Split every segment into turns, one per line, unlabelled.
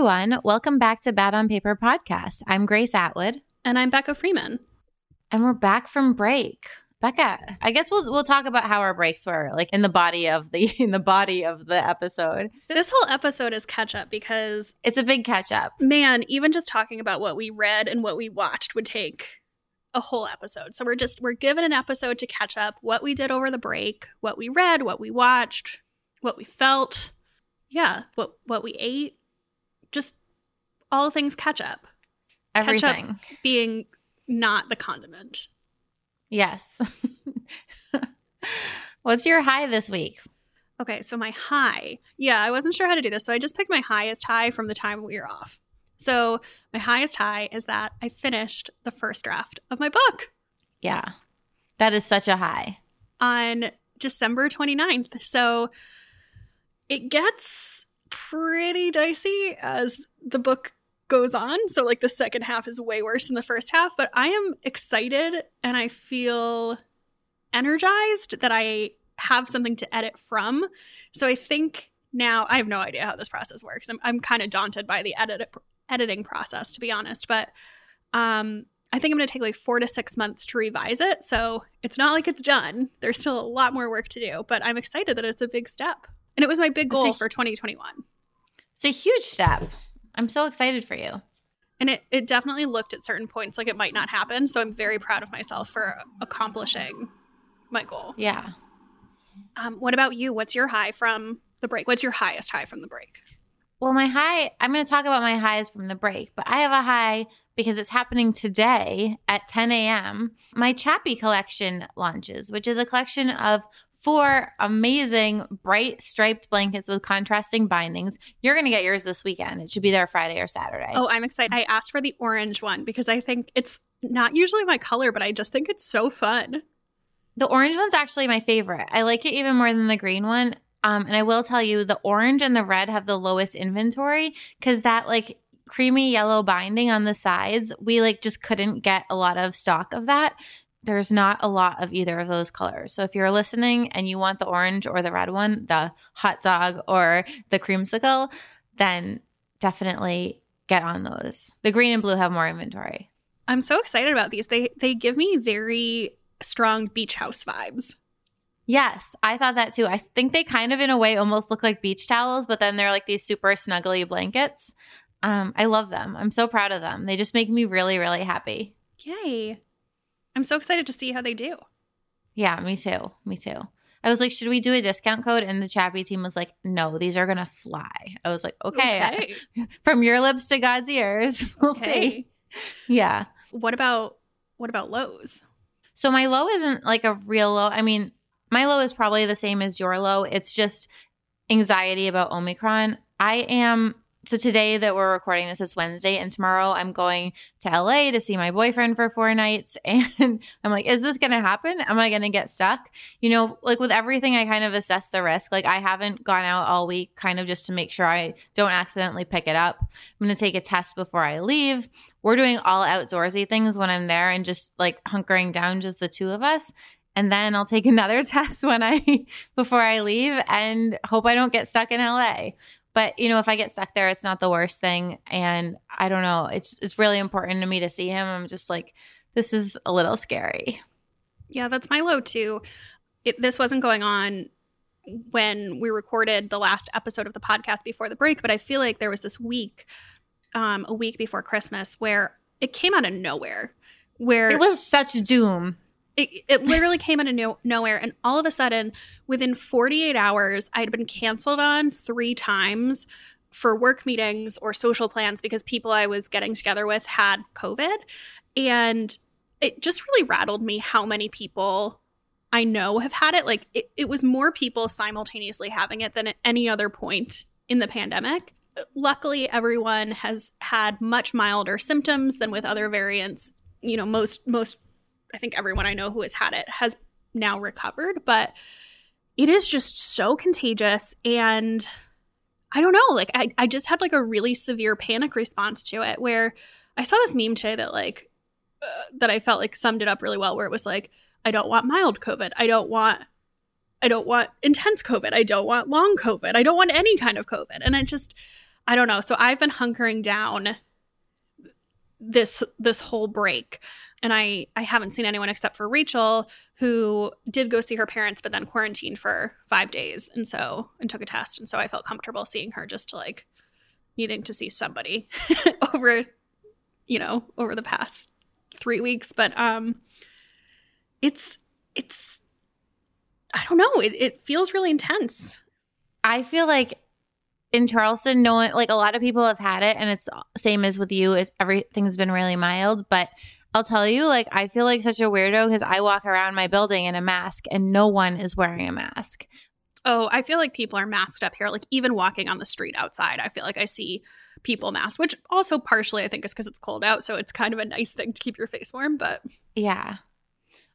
Everyone. Welcome back to Bad on Paper podcast. I'm Grace Atwood.
And I'm Becca Freeman.
And we're back from break. Becca, I guess we'll we'll talk about how our breaks were, like in the body of the in the body of the episode.
This whole episode is catch up because
it's a big catch up.
Man, even just talking about what we read and what we watched would take a whole episode. So we're just we're given an episode to catch up what we did over the break, what we read, what we watched, what we felt. Yeah, what what we ate. Just all things catch up.
Everything.
Catch up being not the condiment.
Yes. What's your high this week?
Okay, so my high. Yeah, I wasn't sure how to do this. So I just picked my highest high from the time we were off. So my highest high is that I finished the first draft of my book.
Yeah. That is such a high.
On December 29th. So it gets pretty dicey as the book goes on. So, like, the second half is way worse than the first half, but I am excited and I feel energized that I have something to edit from. So, I think now I have no idea how this process works. I'm, I'm kind of daunted by the edit, editing process, to be honest, but um, I think I'm going to take like four to six months to revise it. So, it's not like it's done. There's still a lot more work to do, but I'm excited that it's a big step. And it was my big goal a, for 2021.
It's a huge step. I'm so excited for you.
And it, it definitely looked at certain points like it might not happen. So I'm very proud of myself for accomplishing my goal.
Yeah.
Um, what about you? What's your high from the break? What's your highest high from the break?
Well, my high, I'm going to talk about my highs from the break, but I have a high because it's happening today at 10 a.m. My Chappie collection launches, which is a collection of four amazing bright striped blankets with contrasting bindings. You're going to get yours this weekend. It should be there Friday or Saturday.
Oh, I'm excited. I asked for the orange one because I think it's not usually my color, but I just think it's so fun.
The orange one's actually my favorite. I like it even more than the green one. Um, and I will tell you, the orange and the red have the lowest inventory because that like creamy yellow binding on the sides, we like just couldn't get a lot of stock of that there's not a lot of either of those colors. So if you're listening and you want the orange or the red one, the hot dog or the creamsicle, then definitely get on those. The green and blue have more inventory.
I'm so excited about these. They they give me very strong beach house vibes.
Yes, I thought that too. I think they kind of in a way almost look like beach towels, but then they're like these super snuggly blankets. Um, I love them. I'm so proud of them. They just make me really, really happy.
Yay. I'm so excited to see how they do.
Yeah, me too. Me too. I was like, should we do a discount code? And the Chappie team was like, no, these are gonna fly. I was like, okay, okay. from your lips to God's ears. We'll okay. see. Yeah.
What about what about lows?
So my low isn't like a real low. I mean, my low is probably the same as your low. It's just anxiety about Omicron. I am so today that we're recording this is Wednesday, and tomorrow I'm going to LA to see my boyfriend for four nights. And I'm like, is this going to happen? Am I going to get stuck? You know, like with everything, I kind of assess the risk. Like I haven't gone out all week, kind of just to make sure I don't accidentally pick it up. I'm going to take a test before I leave. We're doing all outdoorsy things when I'm there and just like hunkering down, just the two of us and then I'll take another test when I before I leave and hope I don't get stuck in LA. But you know, if I get stuck there, it's not the worst thing. And I don't know, it's it's really important to me to see him. I'm just like, this is a little scary.
Yeah, that's my low too. It, this wasn't going on when we recorded the last episode of the podcast before the break, but I feel like there was this week, um, a week before Christmas, where it came out of nowhere. Where
it was such doom.
It, it literally came out of no, nowhere. And all of a sudden, within 48 hours, I'd been canceled on three times for work meetings or social plans because people I was getting together with had COVID. And it just really rattled me how many people I know have had it. Like, it, it was more people simultaneously having it than at any other point in the pandemic. Luckily, everyone has had much milder symptoms than with other variants. You know, most most I think everyone I know who has had it has now recovered, but it is just so contagious and I don't know, like I, I just had like a really severe panic response to it where I saw this meme today that like uh, that I felt like summed it up really well where it was like I don't want mild covid. I don't want I don't want intense covid. I don't want long covid. I don't want any kind of covid. And it just I don't know. So I've been hunkering down this this whole break. And I I haven't seen anyone except for Rachel who did go see her parents but then quarantined for 5 days and so and took a test. And so I felt comfortable seeing her just to like needing to see somebody over you know over the past 3 weeks. But um it's it's I don't know. It it feels really intense.
I feel like in Charleston, no one, like a lot of people have had it, and it's same as with you. Is everything's been really mild, but I'll tell you, like I feel like such a weirdo because I walk around my building in a mask, and no one is wearing a mask.
Oh, I feel like people are masked up here. Like even walking on the street outside, I feel like I see people masked, which also partially I think is because it's cold out, so it's kind of a nice thing to keep your face warm. But
yeah,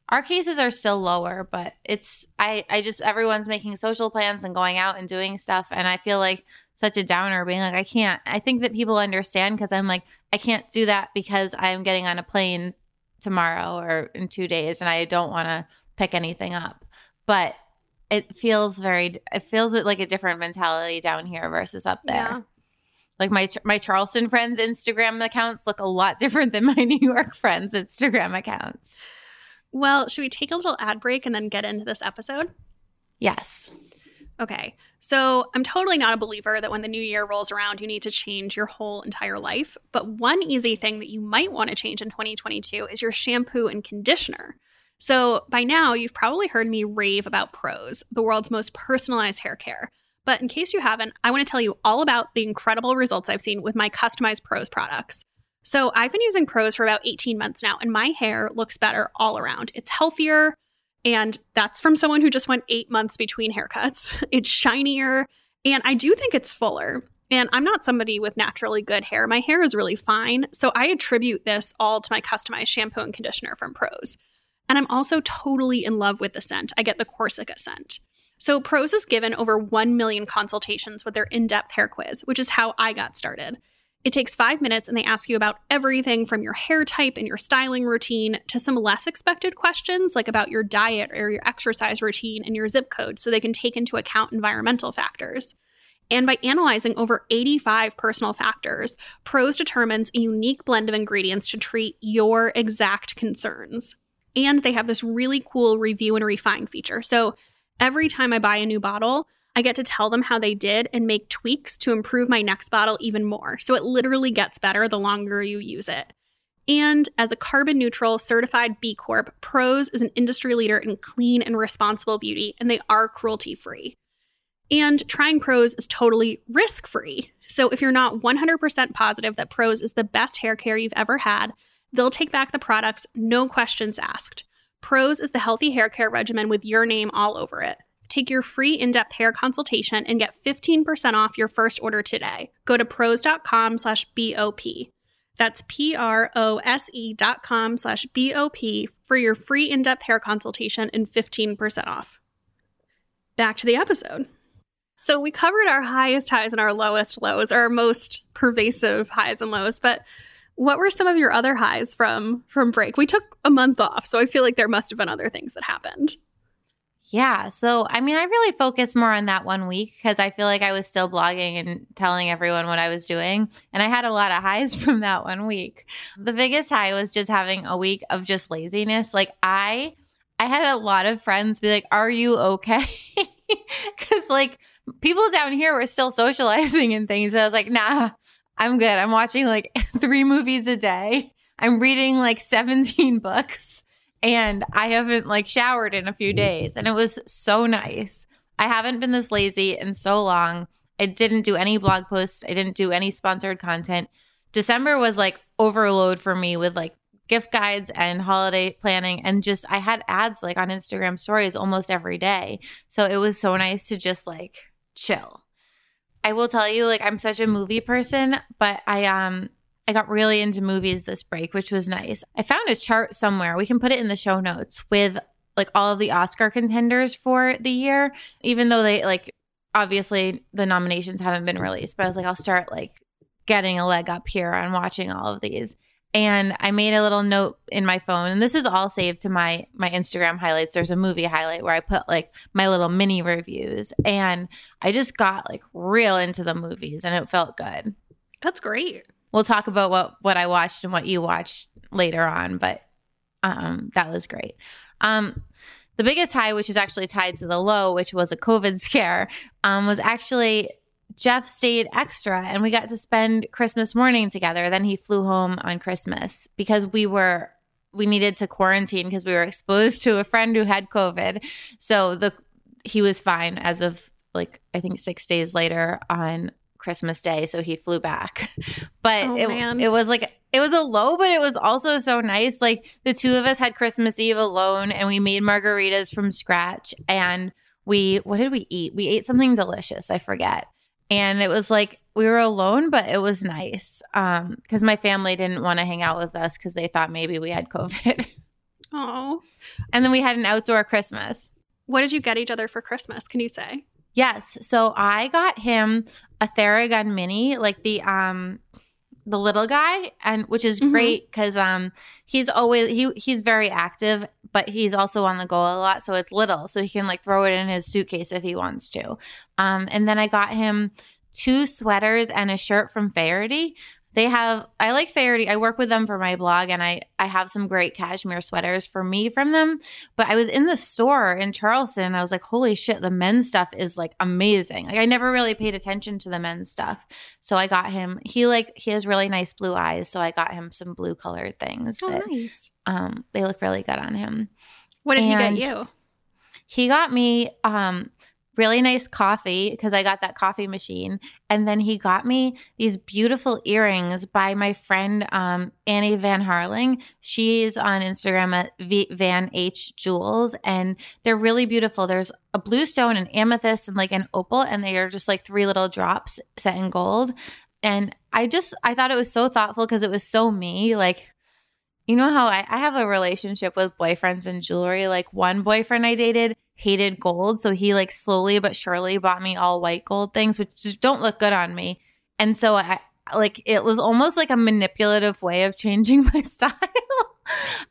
our cases are still lower, but it's I I just everyone's making social plans and going out and doing stuff, and I feel like such a downer being like I can't. I think that people understand because I'm like I can't do that because I'm getting on a plane tomorrow or in two days, and I don't want to pick anything up, but. It feels very. It feels like a different mentality down here versus up there. Yeah like my my Charleston friends Instagram accounts look a lot different than my New York friends Instagram accounts.
Well, should we take a little ad break and then get into this episode?
Yes.
Okay. So, I'm totally not a believer that when the new year rolls around, you need to change your whole entire life. But one easy thing that you might want to change in 2022 is your shampoo and conditioner. So, by now, you've probably heard me rave about Prose, the world's most personalized hair care. But in case you haven't, I want to tell you all about the incredible results I've seen with my customized Prose products. So I've been using Prose for about 18 months now, and my hair looks better all around. It's healthier, and that's from someone who just went eight months between haircuts. It's shinier, and I do think it's fuller. And I'm not somebody with naturally good hair. My hair is really fine. So I attribute this all to my customized shampoo and conditioner from Prose. And I'm also totally in love with the scent. I get the Corsica scent. So Prose has given over 1 million consultations with their in depth hair quiz, which is how I got started. It takes five minutes and they ask you about everything from your hair type and your styling routine to some less expected questions, like about your diet or your exercise routine and your zip code, so they can take into account environmental factors. And by analyzing over 85 personal factors, Prose determines a unique blend of ingredients to treat your exact concerns. And they have this really cool review and refine feature. So every time I buy a new bottle, I get to tell them how they did and make tweaks to improve my next bottle even more. So it literally gets better the longer you use it. And as a carbon neutral certified B Corp, Prose is an industry leader in clean and responsible beauty, and they are cruelty free. And trying Prose is totally risk free. So if you're not 100% positive that Prose is the best hair care you've ever had, they'll take back the products, no questions asked. Prose is the healthy hair care regimen with your name all over it. Take your free in-depth hair consultation and get 15% off your first order today. Go to prose.com slash BOP. That's P-R-O-S-E dot com slash B-O-P for your free in-depth hair consultation and 15% off. Back to the episode. So we covered our highest highs and our lowest lows, our most pervasive highs and lows, but what were some of your other highs from from break? We took a month off, so I feel like there must have been other things that happened.
Yeah. So, I mean, I really focused more on that one week because I feel like I was still blogging and telling everyone what I was doing. And I had a lot of highs from that one week. The biggest high was just having a week of just laziness. Like, I. I had a lot of friends be like, Are you okay? Because, like, people down here were still socializing and things. And I was like, Nah, I'm good. I'm watching like three movies a day. I'm reading like 17 books and I haven't like showered in a few days and it was so nice. I haven't been this lazy in so long. I didn't do any blog posts, I didn't do any sponsored content. December was like overload for me with like gift guides and holiday planning and just I had ads like on Instagram stories almost every day. So it was so nice to just like chill. I will tell you like I'm such a movie person, but I um I got really into movies this break, which was nice. I found a chart somewhere. We can put it in the show notes with like all of the Oscar contenders for the year, even though they like obviously the nominations haven't been released. But I was like, I'll start like getting a leg up here on watching all of these. and I made a little note in my phone, and this is all saved to my my Instagram highlights. There's a movie highlight where I put like my little mini reviews, and I just got like real into the movies, and it felt good.
That's great.
We'll talk about what what I watched and what you watched later on, but um, that was great. Um, the biggest high, which is actually tied to the low, which was a COVID scare, um, was actually Jeff stayed extra and we got to spend Christmas morning together. Then he flew home on Christmas because we were we needed to quarantine because we were exposed to a friend who had COVID. So the he was fine as of like I think 6 days later on Christmas Day, so he flew back. But
Oh,
it,
man.
it was like it was a low, but it was also so nice. Like the two of us had Christmas Eve alone, and we made margaritas from scratch. And we what did we eat? We ate something delicious. I forget. And it was like we were alone, but it was nice um, because my family didn't want to hang out with us because they thought maybe we had COVID.
Oh.
and then we had an outdoor Christmas.
What did you get each other for Christmas? Can you say?
Yes. So I got him a Theragun Mini, like the um the little guy, and which is
Mhm.
great because um he's always he he's very active, but he's also on the go a lot. So it's little, so he can like throw it in his suitcase if he wants to. Um, and then I got him two sweaters and a shirt from Faherty. They have I like Faherty. I work with them for my blog and I I have some great cashmere sweaters for me from them. But I was in the store in Charleston. I was like, holy shit, the men's stuff is like amazing. Like I never really paid attention to the men's stuff. So I got him he like he has really nice blue eyes. So I got him some blue colored things
Oh,
that
nice.
um they look really good on him.
What did he get you?
He got me um really nice coffee because I got that coffee machine. And then he got me these beautiful earrings by my friend um, Annie Van Harling. She's on Instagram at v- Van H Jewels, and they're really beautiful. There's a blue stone, an amethyst, and like an opal, and they are just like three little drops set in gold. And I just I thought it was so thoughtful because it was so me. Like you know how I, I have a relationship with boyfriends and jewelry. Like one boyfriend I dated hated gold. So he like slowly but surely bought me all white gold things, which just don't look good on me. And so I like it was almost like a manipulative way of changing my style.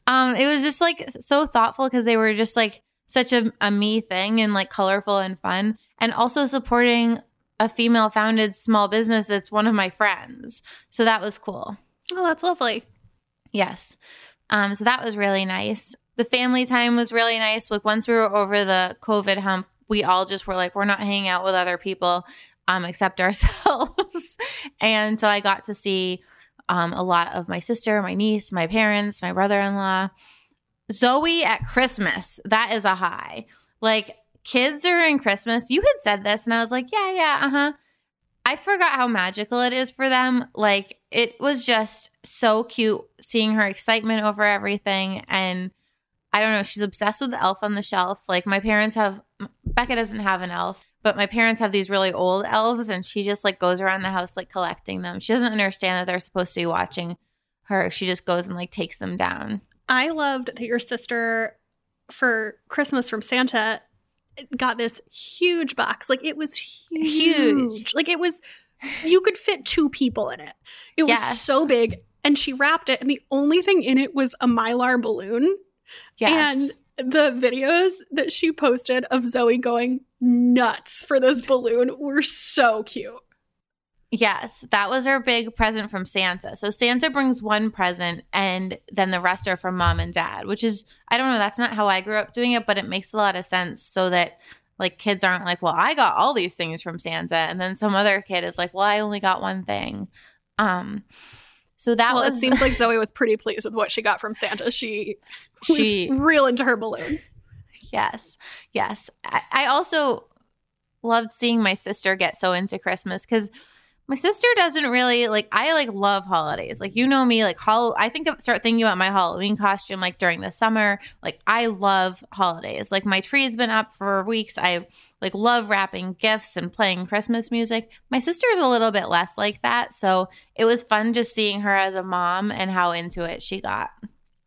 um, it was just like so thoughtful because they were just like such a, a me thing and like colorful and fun. And also supporting a female founded small business that's one of my friends. So that was cool.
Oh, that's lovely.
Yes. Um, so that was really nice. The family time was really nice. Like once we were over the COVID hump, we all just were like, we're not hanging out with other people um, except ourselves. and so I got to see um, a lot of my sister, my niece, my parents, my brother in law. Zoe at Christmas, that is a high. Like kids during Christmas, you had said this, and I was like, yeah, yeah, uh huh. I forgot how magical it is for them. Like it was just so cute seeing her excitement over everything. And I don't know, she's obsessed with the elf on the shelf. Like my parents have, Becca doesn't have an elf, but my parents have these really old elves and she just like goes around the house like collecting them. She doesn't understand that they're supposed to be watching her. She just goes and like takes them down.
I loved that your sister for Christmas from Santa got this huge box. Like it was huge.
Huge.
Like it was you could fit two people in it. It was
Yes.
so big. And she wrapped it and the only thing in it was a mylar balloon.
Yes.
And the videos that she posted of Zoe going nuts for this balloon were so cute.
Yes, that was her big present from Santa. So Santa brings one present and then the rest are from mom and dad, which is I don't know, that's not how I grew up doing it, but it makes a lot of sense so that like kids aren't like, "Well, I got all these things from Santa." And then some other kid is like, "Well, I only got one thing." Um so that
well,
was
it seems like Zoe was pretty pleased with what she got from Santa. She was
She-
real into her balloon.
Yes. Yes. I, I also loved seeing my sister get so into Christmas because my sister doesn't really like I like love holidays. Like you know me, like hol- I think of start thinking about my Halloween costume like during the summer. Like I love holidays. Like my tree's been up for weeks. I like love wrapping gifts and playing Christmas music. My sister's a little bit less like that. So it was fun just seeing her as a mom and how into it she got.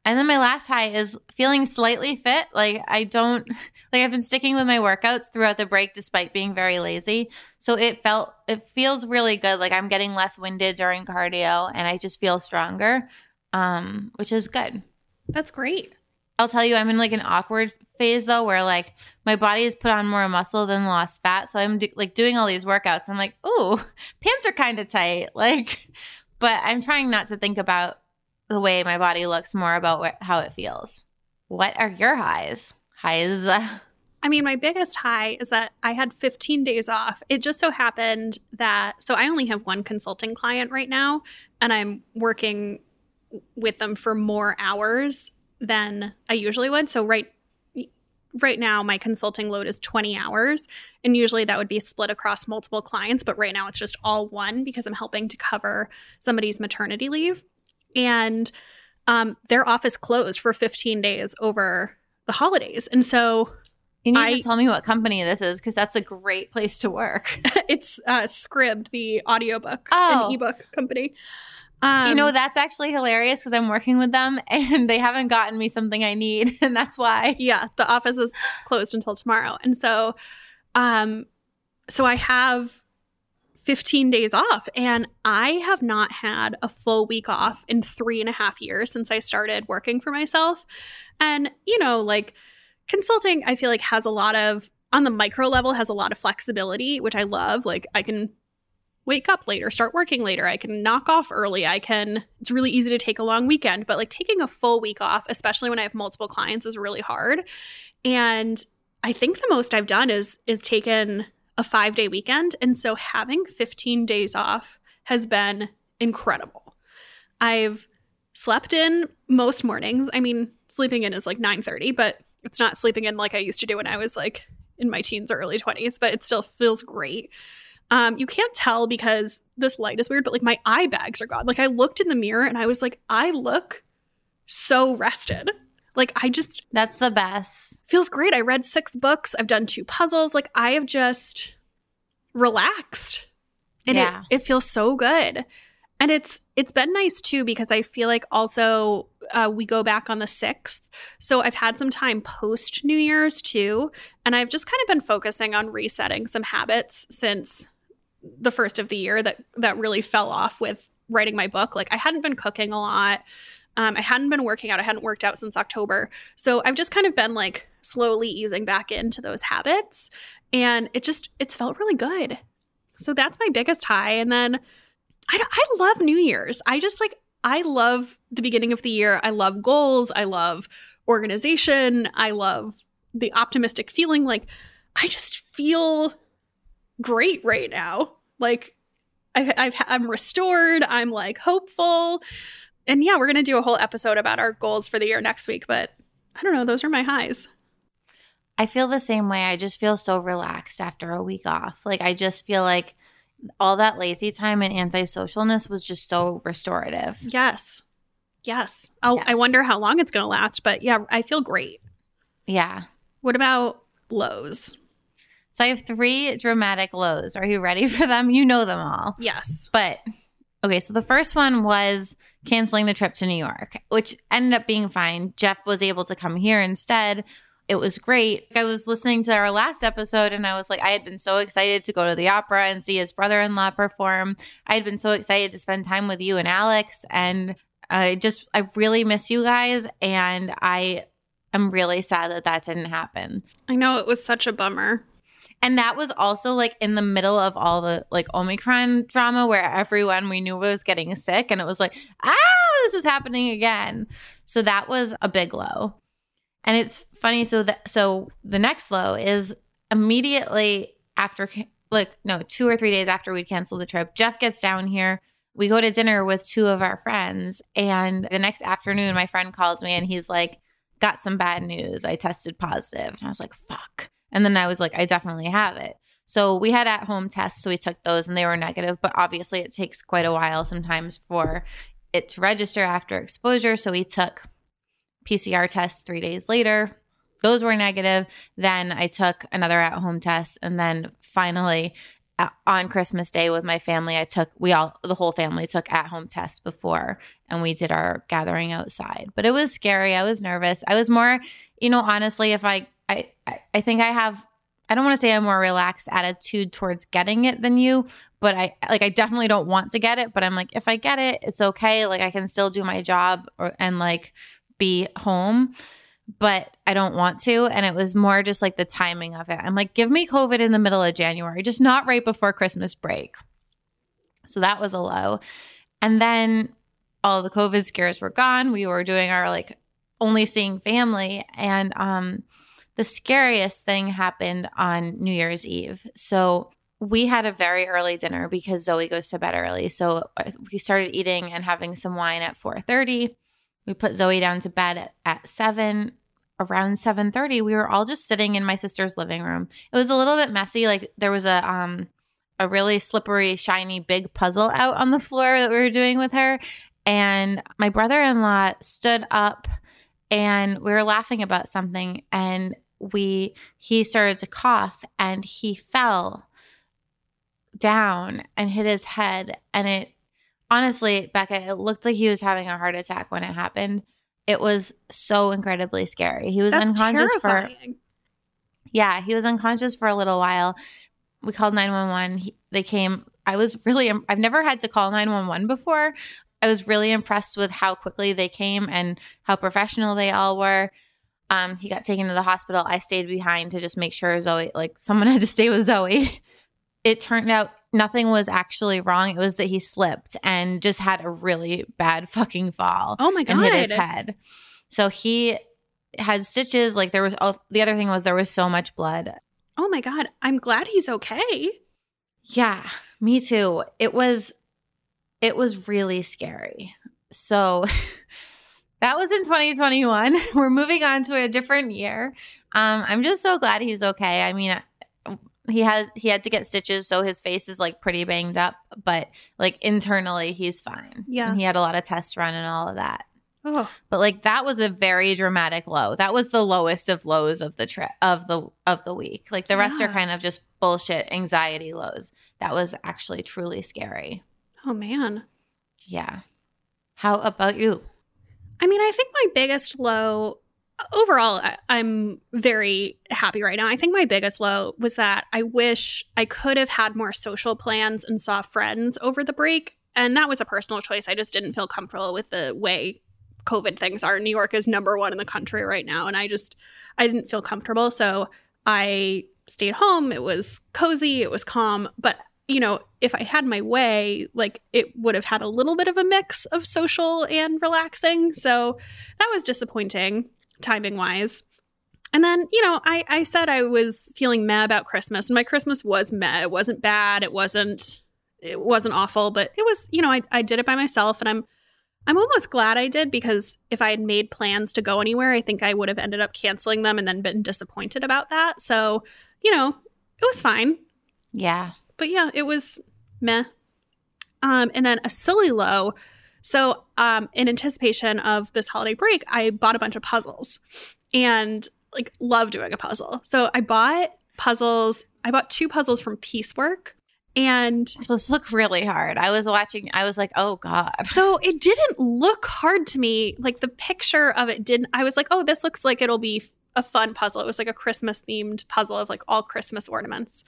And then my last high is feeling slightly fit. Like I don't like I've been sticking with my workouts throughout the break despite being very lazy. So it felt it feels really good. Like I'm getting less winded during cardio and I just feel stronger. um, which is good.
That's great.
I'll tell you, I'm in like an awkward phase though, where like my body has put on more muscle than lost fat. So I'm do- like doing all these workouts. I'm like, ooh, pants are kind of tight. Like, but I'm trying not to think about the way my body looks, more about wh- how it feels. What are your highs? Highs. Uh,
I mean, my biggest high is that I had 15 days off. It just so happened that, so I only have one consulting client right now, and I'm working with them for more hours than I usually would. So, right right now my consulting load is 20 hours and usually that would be split across multiple clients but right now it's just all one because i'm helping to cover somebody's maternity leave and um, their office closed for 15 days over the holidays and so
you need
I-
to tell me what company this is because that's a great place to work.
it's uh, Scribd, the audiobook
Oh.
and ebook company. Um,
you know, that's actually hilarious because I'm working with them and they haven't gotten me something I need. And that's why.
yeah, the office is closed until tomorrow, and so, um, so I have 15 days off, and I have not had a full week off in three and a half years since I started working for myself, and you know, like consulting, I feel like has a lot of on the micro level has a lot of flexibility, which I love. Like I can wake up later, start working later. I can knock off early. I can, it's really easy to take a long weekend, but like taking a full week off, especially when I have multiple clients, is really hard. And I think the most I've done is is taken a five day weekend. And so having 15 days off has been incredible. I've slept in most mornings. I mean, sleeping in is like 9 30, but it's not sleeping in like I used to do when I was like in my teens or early 20s, but it still feels great. Um, you can't tell because this light is weird, but like my eye bags are gone. Like I looked in the mirror and I was like, I look so rested. Like I just
That's the best.
feels great. I read six books. I've done two puzzles. Like I have just relaxed. And
Yeah.
it, it feels so good. And it's it's been nice too because I feel like also uh, we go back on the sixth, so I've had some time post New Year's too, and I've just kind of been focusing on resetting some habits since the first of the year that that really fell off with writing my book. Like I hadn't been cooking a lot, um, I hadn't been working out. I hadn't worked out since October, so I've just kind of been like slowly easing back into those habits, and it just it's felt really good. So that's my biggest high, and then. I, I love New Year's. I just like, I love the beginning of the year. I love goals. I love organization. I love the optimistic feeling. Like, I just feel great right now. Like, I've, I've, I'm restored. I'm like hopeful. And yeah, we're going to do a whole episode about our goals for the year next week. But I don't know. Those are my highs.
I feel the same way. I just feel so relaxed after a week off. Like I just feel like all that lazy time and antisocialness was just so restorative.
Yes. Yes. I'll, I wonder how long it's going to last. But yeah, I feel great.
Yeah.
What about lows?
So I have three dramatic lows. Are you ready for them? You know them all.
Yes.
But okay, so the first one was canceling the trip to New York, which ended up being fine. Jeff was able to come here instead. It was great. I was listening to our last episode and I was like, I had been so excited to go to the opera and see his brother in law perform. I had been so excited to spend time with you and Alex. And I just, I really miss you guys. And I am really sad that that didn't happen.
I know it was such a bummer.
And that was also like in the middle of all the like Omicron drama where everyone we knew was getting sick and it was like, ah, this is happening again. So that was a big low. And it's funny so that so the next low is immediately after like no, 2 or 3 days after we'd canceled the trip, Jeff gets down here. We go to dinner with two of our friends and the next afternoon my friend calls me and he's like got some bad news. I tested positive. And I was like, fuck. And then I was like, I definitely have it. So we had at home tests. So we took those and they were negative. But obviously, it takes quite a while sometimes for it to register after exposure. So we took PCR tests three days later. Those were negative. Then I took another at home test. And then finally, uh, on Christmas Day with my family, I took, we all, the whole family took at home tests before and we did our gathering outside. But it was scary. I was nervous. I was more, you know, honestly, if I, I, I- think I have I don't want to say a more relaxed attitude towards getting it than you, but I like I definitely don't want to get it, but I'm like if I get it, it's okay. Like I can still do my job or, and like be home, but I don't want to and it was more just like the timing of it. I'm like give me COVID in the middle of January, just not right before Christmas break. So that was a low. And then all the COVID scares were gone. We were doing our like only seeing family and um the scariest thing happened on New Year's Eve. So we had a very early dinner because Zoe goes to bed early. So uh, we started eating and having some wine at 4:30. We put Zoe down to bed at, at 7 around 7:30 we were all just sitting in my sister's living room. It was a little bit messy like there was a um a really slippery shiny big puzzle out on the floor that we were doing with her and my brother-in-law stood up and we were laughing about something and we he started to cough and he fell down and hit his head. And it honestly becca it looked like he was having a heart attack when it happened. It was so incredibly scary. He was
That's
unconscious
terrifying.
for yeah he was unconscious for a little while. We called 911 he, they came. I was really i've never had to call 911 before. I was really impressed with how quickly they came and how professional they all were um, he got taken to the hospital. I stayed behind to just make sure Zoe, like someone had to stay with Zoe. It turned out nothing was actually wrong. It was that he slipped and just had a really bad fucking fall
Oh my
and hit his head. So he had stitches. Like there was, oh, the other thing was there was so much blood.
Oh my god. I'm glad he's okay.
Yeah, me too. It was, it was really scary. So that was in 2021. We're moving on to a different year. Um, I'm just so glad he's okay. I mean, he has he had to get stitches, so his face is like pretty banged up, but like internally he's fine.
Yeah.
and he had a lot of tests run and all of that.
Oh,
But like that was a very dramatic low. That was the lowest of lows of the trip of the of the week. Like the rest are kind of just bullshit anxiety lows. That was actually truly scary.
oh man.
Yeah. How about you?
I mean, I think my biggest low overall, I, I'm very happy right now. I think my biggest low was that I wish I could have had more social plans and saw friends over the break. And that was a personal choice. I just didn't feel comfortable with the way COVID things are. New York is number one in the country right now. And I just, I didn't feel comfortable. So I stayed home. It was cozy, it was calm. But, you know, if I had my way, like it would have had a little bit of a mix of social and relaxing. So that was disappointing timing wise. And then, you know, I, I said I was feeling meh about Christmas, and my Christmas was meh. It wasn't bad. It wasn't it wasn't awful, but it was, you know, I, I did it by myself and I'm I'm almost glad I did because if I had made plans to go anywhere, I think I would have ended up canceling them and then been disappointed about that. So, you know, it was fine.
Yeah.
But yeah, it was meh. Um, and then a silly low. So, um, in anticipation of this holiday break, I bought a bunch of puzzles and like love doing a puzzle. So I bought puzzles. I bought two puzzles from Piecework. And
Those look really hard. I was watching, I was like, oh God.
so it didn't look hard to me. Like the picture of it didn't, I was like, oh, this looks like it'll be a fun puzzle. It was like a Christmas themed puzzle of like all Christmas ornaments.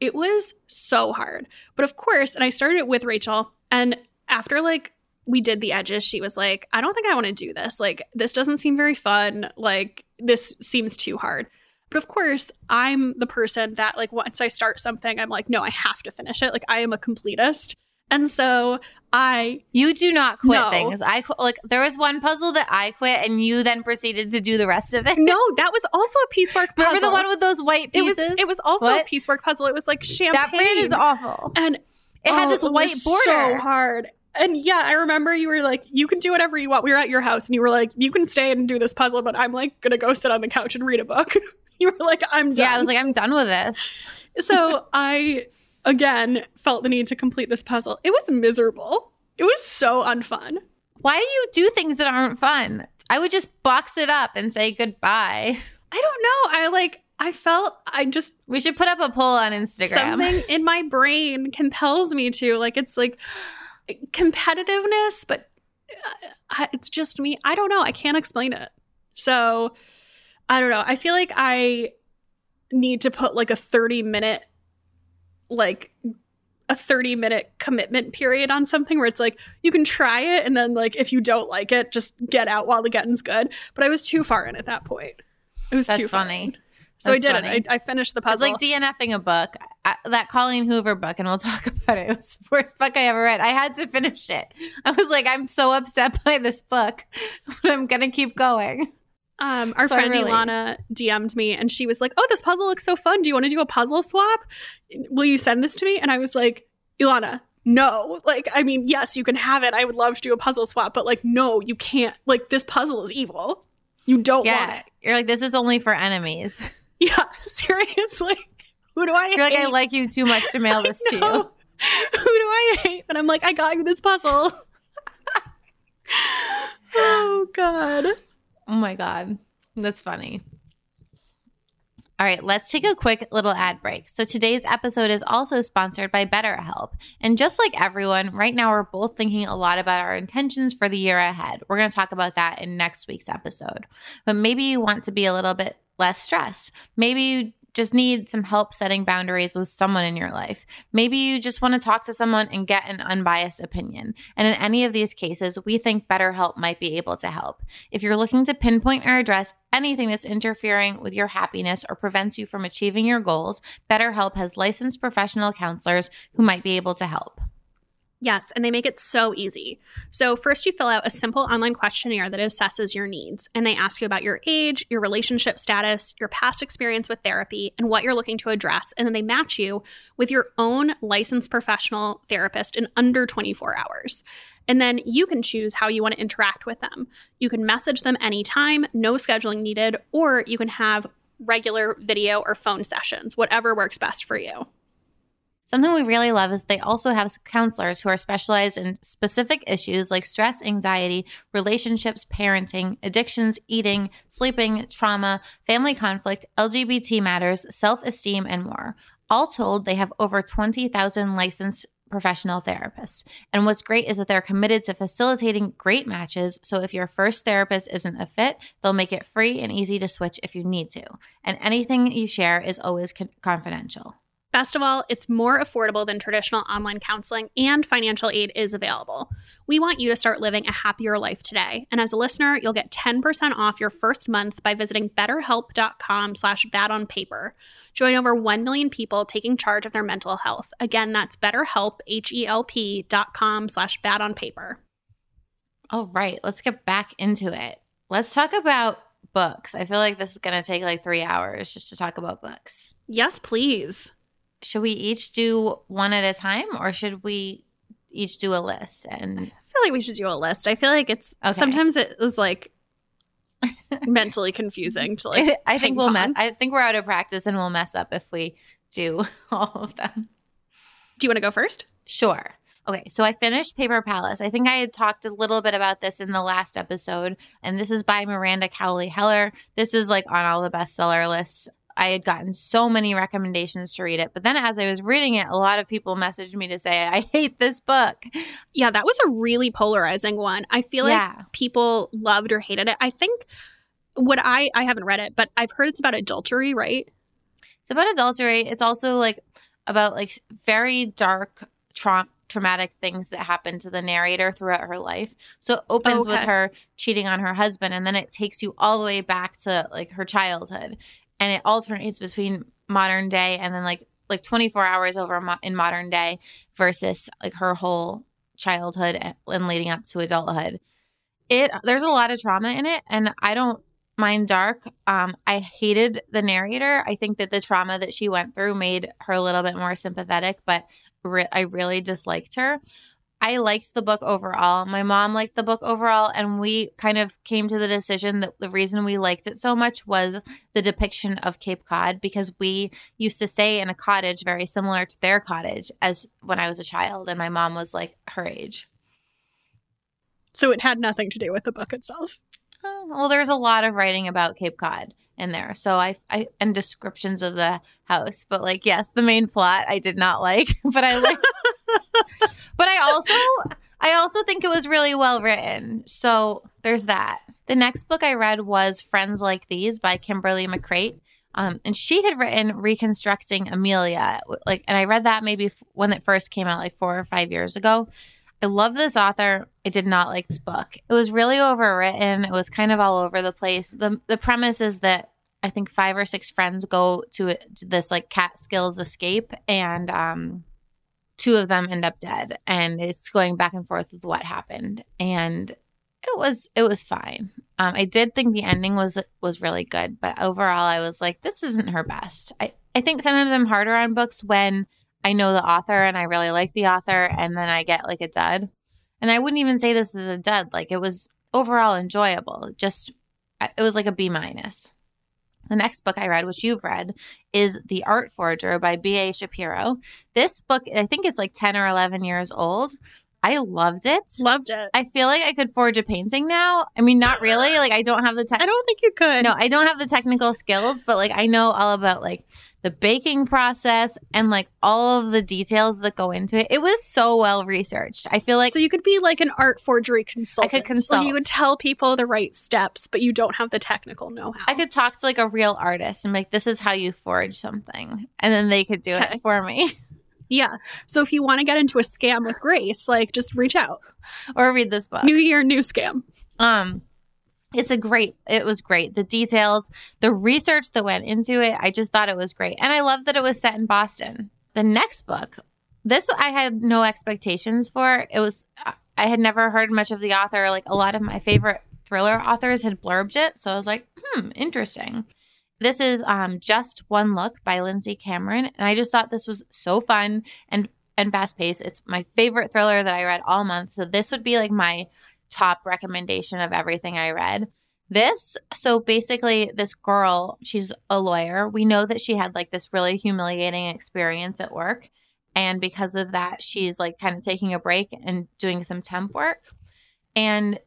It was so hard. But of course, and I started it with Rachel. And after like we did the edges, she was like, I don't think I want to do this. Like, this doesn't seem very fun. Like, this seems too hard. But of course, I'm the person that, like, once I start something, I'm like, no, I have to finish it. Like, I am a completist. And so I
You do not quit
No.
things. I like there was one puzzle that I quit, and you then proceeded to do the rest of it.
No, that was also a piecework puzzle.
remember the one with those white
it was
pieces?
it was also
What?
a piecework puzzle. It was like champagne.
that brand is awful.
and
It had
oh,
this
was
white border.
So hard. And yeah, I remember you were like, you can do whatever you want. We were at your house and you were like, you can stay and do this puzzle, but I'm like gonna go sit on the couch and read a book. you were like, I'm done.
Yeah, I was like, I'm done with this.
so I again felt the need to complete this puzzle. It was miserable. It was so unfun.
Why do you do things that aren't fun? I would just box it up and say goodbye.
I don't know. I like I felt I just
We should put up a poll on Instagram.
something in my brain compels me to like it's like competitiveness but uh, it's just me i don't know i can't explain it so i don't know i feel like i need to put like a 30 minute like a 30 minute commitment period on something where it's like you can try it and then like if you don't like it just get out while the getting's good but i was too far in at that point it was
That's
too
funny.
so
That's
i did
funny.
it I, I finished the puzzle It's
like DNFing a book. I, that Colleen Hoover book, and we'll talk about it. It was the worst book I ever read. I had to finish it. I was like, I'm so upset by this book, but I'm gonna keep going.
um our
So
friend
really-
ilana dm'd me and she was like oh this puzzle looks so fun do you want to do a puzzle swap will you send this to me and i was like ilana no like i mean yes you can have it i would love to do a puzzle swap but like no you can't like this puzzle is evil you don't want it
you're like, this is only for enemies.
Yeah, seriously. Who do I
You're like. I like you too much to mail this to you.
Who do I hate? But I'm like, I got you this puzzle. oh God.
Oh my god, that's funny. All right, let's take a quick little ad break. So, today's episode is also sponsored by BetterHelp. And just like everyone, right now we're both thinking a lot about our intentions for the year ahead. We're going to talk about that in next week's episode. But maybe you want to be a little bit less stressed. Maybe you just need some help setting boundaries with someone in your life. Maybe you just want to talk to someone and get an unbiased opinion. And in any of these cases, we think BetterHelp might be able to help. If you're looking to pinpoint or address anything that's interfering with your happiness or prevents you from achieving your goals, BetterHelp has licensed professional counselors who might be able to help.
Yes, and they make it so easy. So, first, you fill out a simple online questionnaire that assesses your needs. And they ask you about your age, your relationship status, your past experience with therapy, and what you're looking to address. And then they match you with your own licensed professional therapist in under 24 hours. And then you can choose how you want to interact with them. You can message them anytime, no scheduling needed, or you can have regular video or phone sessions, whatever works best for you.
Something we really love is they also have counselors who are specialized in specific issues like stress, anxiety, relationships, parenting, addictions, eating, sleeping, trauma, family conflict, LGBT matters, self esteem, and more. All told, they have over 20,000 licensed professional therapists. And what's great is that they're committed to facilitating great matches. So if your first therapist isn't a fit, they'll make it free and easy to switch if you need to. And anything you share is always con- confidential.
Best of all, it's more affordable than traditional online counseling and financial aid is available. We want you to start living a happier life today. And as a listener, you'll get 10% off your first month by visiting betterhelp.com slash bad on paper. Join over 1 million people taking charge of their mental health. Again, that's betterhelp, H-E-L-P dot com slash bad on paper.
All right, let's get back into it. Let's talk about books. I feel like this is going to take like three hours just to talk about books.
Yes, please.
Should we each do one at a time or should we each do a list? And
I feel like we should do a list. I feel like it's
Okay.
sometimes it is like mentally confusing to like
I think we'll mess. I think we're out of practice and we'll mess up if we do all of them.
Do you want to go first?
Sure. Okay, so I finished Paper Palace. I think I had talked a little bit about this in the last episode, and this is by Miranda Cowley Heller. This is like on all the bestseller lists. I had gotten so many recommendations to read it, but then as I was reading it, a lot of people messaged me to say, I hate this book.
Yeah, that was a really polarizing one. I feel like people loved or hated it. I think what I I haven't read it, but I've heard it's about adultery, right?
It's about adultery. It's also like about like very dark, tra- traumatic things that happen to the narrator throughout her life. So it opens with her cheating on her husband, and then it takes you all the way back to like her childhood, and it alternates between modern day and then like like 24 hours over mo- in modern day versus like her whole childhood and- leading up to adulthood. It there's a lot of trauma in it, and I don't mind dark. Um, I hated the narrator. I think that the trauma that she went through made her a little bit more sympathetic, but re- I really disliked her. I liked the book overall. My mom liked the book overall, and we kind of came to the decision that the reason we liked it so much was the depiction of Cape Cod because we used to stay in a cottage very similar to their cottage as when I was a child, and my mom was like her age.
So it had nothing to do with the book itself.
Oh, well, there's a lot of writing about Cape Cod in there, so I, I and descriptions of the house. But like, yes, the main plot I did not like, but I liked. but I also, I also think it was really well written. So there's that. The next book I read was Friends Like These by Kimberly McCreight. Um, and she had written Reconstructing Amelia, like, and I read that maybe when it first came out, like four or five years ago. I love this author. I did not like this book. It was really overwritten. It was kind of all over the place. the The premise is that I think five or six friends go to, to this like Catskills escape, and um, two of them end up dead, and it's going back and forth with what happened. And it was it was fine. Um, I did think the ending was was really good, but overall, I was like, this isn't her best. I I think sometimes I'm harder on books when I know the author and I really like the author, and then I get like a dud. And I wouldn't even say this is a dud. Like it was overall enjoyable. Just it was like a B minus. The next book I read, which you've read, is The Art Forger by B.A. Shapiro. This book, I think it's like 10 or 11 years old. I loved it.
Loved it.
I feel like I could forge a painting now. I mean, not really. Like I don't have the tech.
I don't think you could.
No, I don't have the technical skills, but like I know all about like the baking process and like all of the details that go into it. It was so well researched. I feel like
so you could be like an art forgery consultant.
I could consult.
you would tell people the right steps, but you don't have the technical know-how.
I could talk to like a real artist and like, this is how you forge something, and then they could do okay. it for me.
Yeah. So if you want to get into a scam with Grace, like just reach out
or read this book.
New year, new scam.
Um it's a great it was great. The details, the research that went into it, I just thought it was great. And I love that it was set in Boston. The next book, this I had no expectations for. It was I had never heard much of the author. Like a lot of my favorite thriller authors had blurbed it, so I was like, "Hmm, interesting." This is um, Just One Look by Lindsay Cameron. And I just thought this was so fun and, and fast paced. It's my favorite thriller that I read all month. So this would be like my top recommendation of everything I read. This, so basically, this girl, she's a lawyer. We know that she had like this really humiliating experience at work. And because of that, she's like kind of taking a break and doing some temp work. And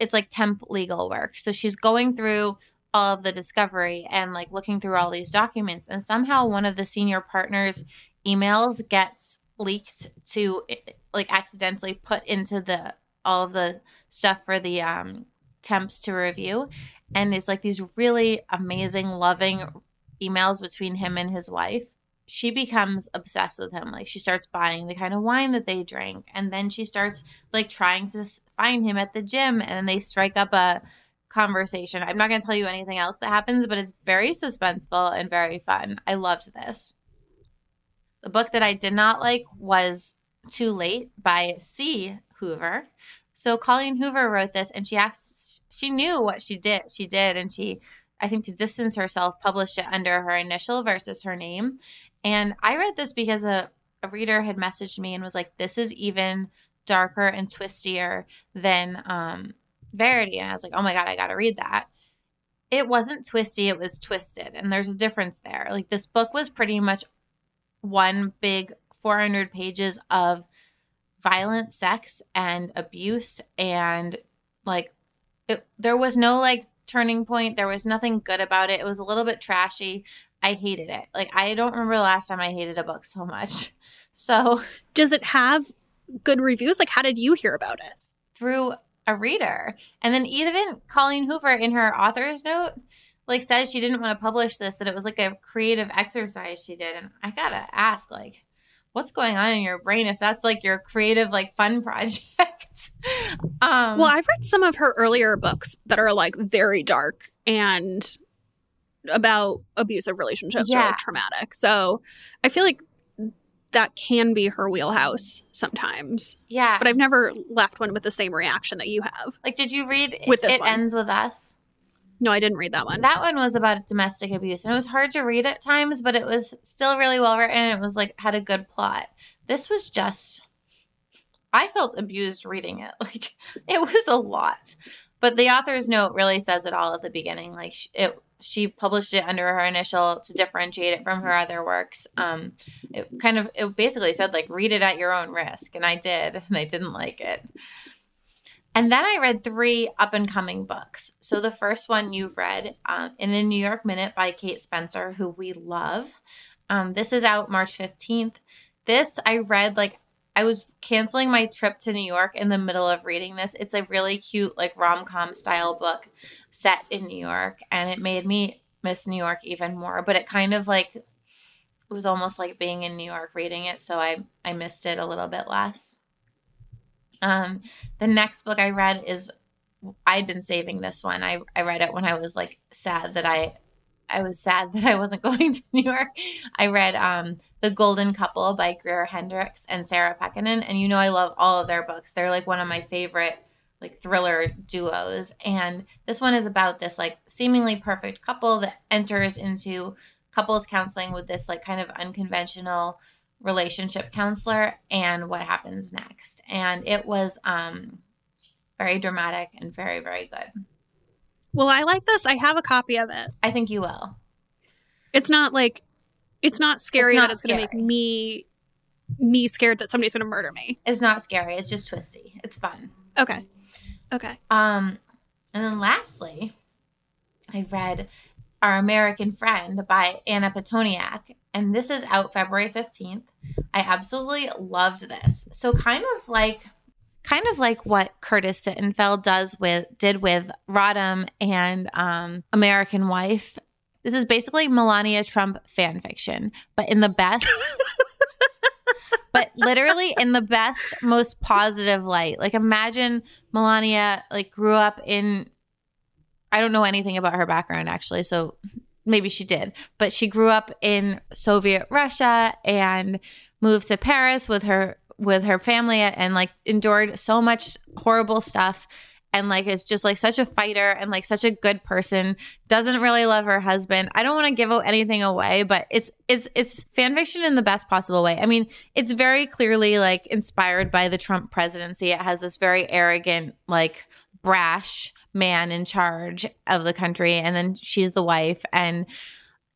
it's like temp legal work. So she's going through all of the discovery and like looking through all these documents and somehow one of the senior partners emails gets leaked to like accidentally put into the all of the stuff for the um temps to review. And it's like these really amazing loving emails between him and his wife. She becomes obsessed with him. Like she starts buying the kind of wine that they drink and then she starts like trying to find him at the gym and they strike up a conversation. I'm not going to tell you anything else that happens, but it's very suspenseful and very fun. I loved this. The book that I did not like was Too Late by C. Hoover. So Colleen Hoover wrote this and she asked, she knew what she did. She did. And she, I think to distance herself, published it under her initial versus her name. And I read this because a, a reader had messaged me and was like, this is even darker and twistier than um, Verity. And I was like, oh my God, I got to read that. It wasn't twisty, it was twisted. And there's a difference there. Like this book was pretty much one big 400 pages of violent sex and abuse. And like, it, there was no like turning point. There was nothing good about it. It was a little bit trashy. I hated it. Like, I don't remember the last time I hated a book so much. So,
does it have good reviews? Like, how did you hear about it?
Through a reader. And then even Colleen Hoover in her author's note like says she didn't want to publish this that it was like a creative exercise she did and I got to ask like what's going on in your brain if that's like your creative like fun project.
um Well, I've read some of her earlier books that are like very dark and about abusive relationships yeah. or like traumatic. So, I feel like that can be her wheelhouse sometimes.
Yeah.
But I've never left one with the same reaction that you have.
Like, did you read with It one? Ends With Us?
No, I didn't read that one.
That one was about domestic abuse. And it was hard to read at times, but it was still really well written. It was like, had a good plot. This was just, I felt abused reading it. Like, it was a lot. But the author's note really says it all at the beginning. Like, it, she published it under her initial to differentiate it from her other works. Um, it kind of it basically said like read it at your own risk, and I did, and I didn't like it. And then I read three up and coming books. So the first one you've read, um, in the New York Minute by Kate Spencer, who we love. Um, this is out March fifteenth. This I read like I was canceling my trip to New York in the middle of reading this. It's a really cute, like rom com style book set in New York, and it made me miss New York even more, but it kind of like it was almost like being in New York reading it, so I I missed it a little bit less. Um, the next book I read is I'd been saving this one. I I read it when I was like sad that I I was sad that I wasn't going to New York. I read um, The Golden Couple by Greer Hendricks and Sarah Pekkanen. And you know, I love all of their books. They're like one of my favorite like thriller duos. And this one is about this like seemingly perfect couple that enters into couples counseling with this like kind of unconventional relationship counselor and what happens next. And it was um, very dramatic and very, very good.
Well, I like this. I have a copy of it.
I think you will.
It's not like it's not scary
It's not
that it's going to make me me scared that somebody's going to murder me.
It's not scary. It's just twisty. It's fun.
Okay. Okay.
Um, and then lastly, I read Our American Friend by Anna Pitoniak, and this is out February 15th. I absolutely loved this. So kind of like kind of like what Curtis Sittenfeld does with did with Rodham and um, American Wife. This is basically Melania Trump fan fiction, but in the best but literally in the best most positive light like imagine melania like grew up in i don't know anything about her background actually so maybe she did but she grew up in soviet russia and moved to paris with her with her family and like endured so much horrible stuff and like is just like such a fighter and like such a good person. Doesn't really love her husband. I don't want to give anything away but it's it's it's fan fiction in the best possible way. I mean it's very clearly like inspired by the trump presidency. It has this very arrogant like brash man in charge of the country and then she's the wife and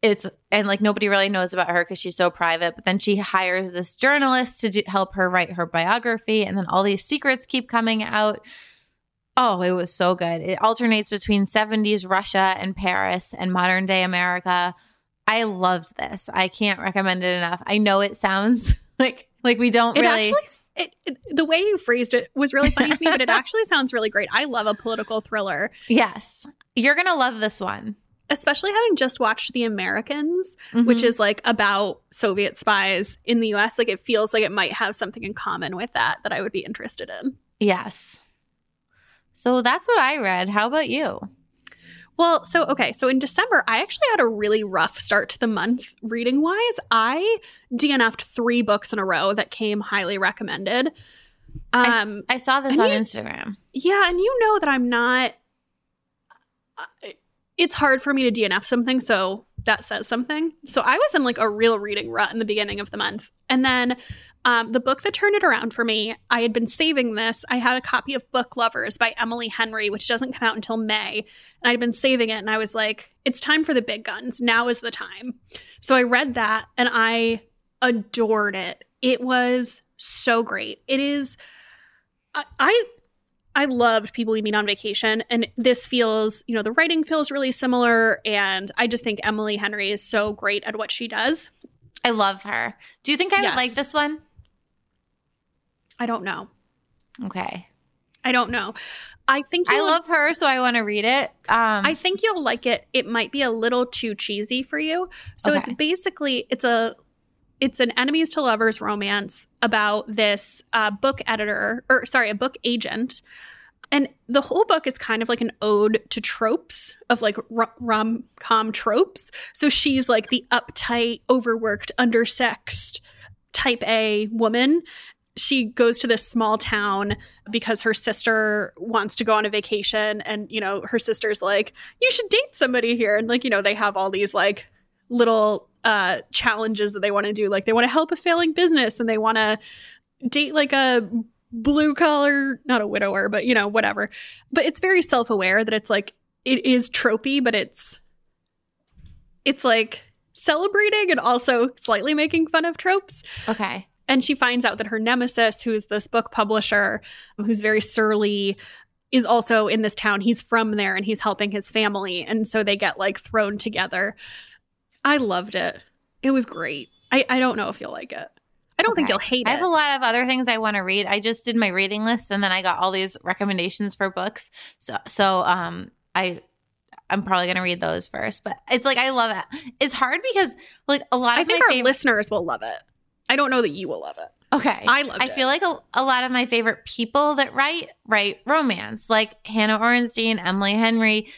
it's and like nobody really knows about her because she's so private but then she hires this journalist to do, help her write her biography and then all these secrets keep coming out Oh, it was so good. It alternates between 70s Russia and Paris and modern day America. I loved this. I can't recommend it enough. I know it sounds like like we don't
It
really
actually it, it, the way you phrased it was really funny to me, but it actually sounds really great. I love a political thriller,
Yes. You're going to love this one.
Especially having just watched The Americans,
Mhm.
which is like about Soviet spies in the US. Like it feels like it might have something in common with that that I would be interested in.
Yes. So that's what I read. How about you?
Well, so okay, so in December, I actually had a really rough start to the month reading wise. I DNF'd three books in a row that came highly recommended. Um,
I saw this on
you-
Instagram.
yeah, and you know that I'm not. uh, It's hard for me to DNF something, so that says something. So I was in like a real reading rut in the beginning of the month, and then um, the book that turned it around for me, I had been saving this. I had a copy of Book Lovers by Emily Henry, which doesn't come out until May. And I'd been saving it, and I was like, it's time for the big guns. Now is the time. So I read that, and I adored it. It was so great. It is, I, I I loved People We Meet on Vacation, and this feels, you know, the writing feels really similar, and I just think Emily Henry is so great at what she does.
I love her. Do you think I
Yes.
would like this one?
I don't know.
Okay.
I don't know. I think
I love her, so I want to read it. Um,
I think you'll like it. It might be a little too cheesy for you. So
Okay.
it's basically it's a it's an enemies to lovers romance about this uh, book editor or sorry, a book agent. And the whole book is kind of like an ode to tropes of like rom com tropes. So she's like the uptight, overworked, undersexed type A woman. She goes to this small town because her sister wants to go on a vacation and you know her sister's like you should date somebody here and like you know they have all these like little uh challenges that they want to do like they want to help a failing business and they want to date like a blue collar not a widower but you know whatever but it's very self-aware that it's like it is tropey but it's it's like celebrating and also slightly making fun of tropes
okay.
and she finds out that her nemesis, who is this book publisher, who's very surly, is also in this town. He's from there and he's helping his family. And so they get like thrown together. I loved it. It was great. I, I don't know if you'll like it. I don't think you'll hate it.
I have a lot of other things I want to read. I just did my reading list and then I got all these recommendations for books. So so um I I'm probably gonna read those first. But it's like I love it. It's hard because like a lot of
I think
my
our
favorite.
listeners will love it. I don't know that you will love it.
okay,
I loved
I feel like a, a lot of my favorite people that write write romance, like Hannah Orenstein, Emily Henry,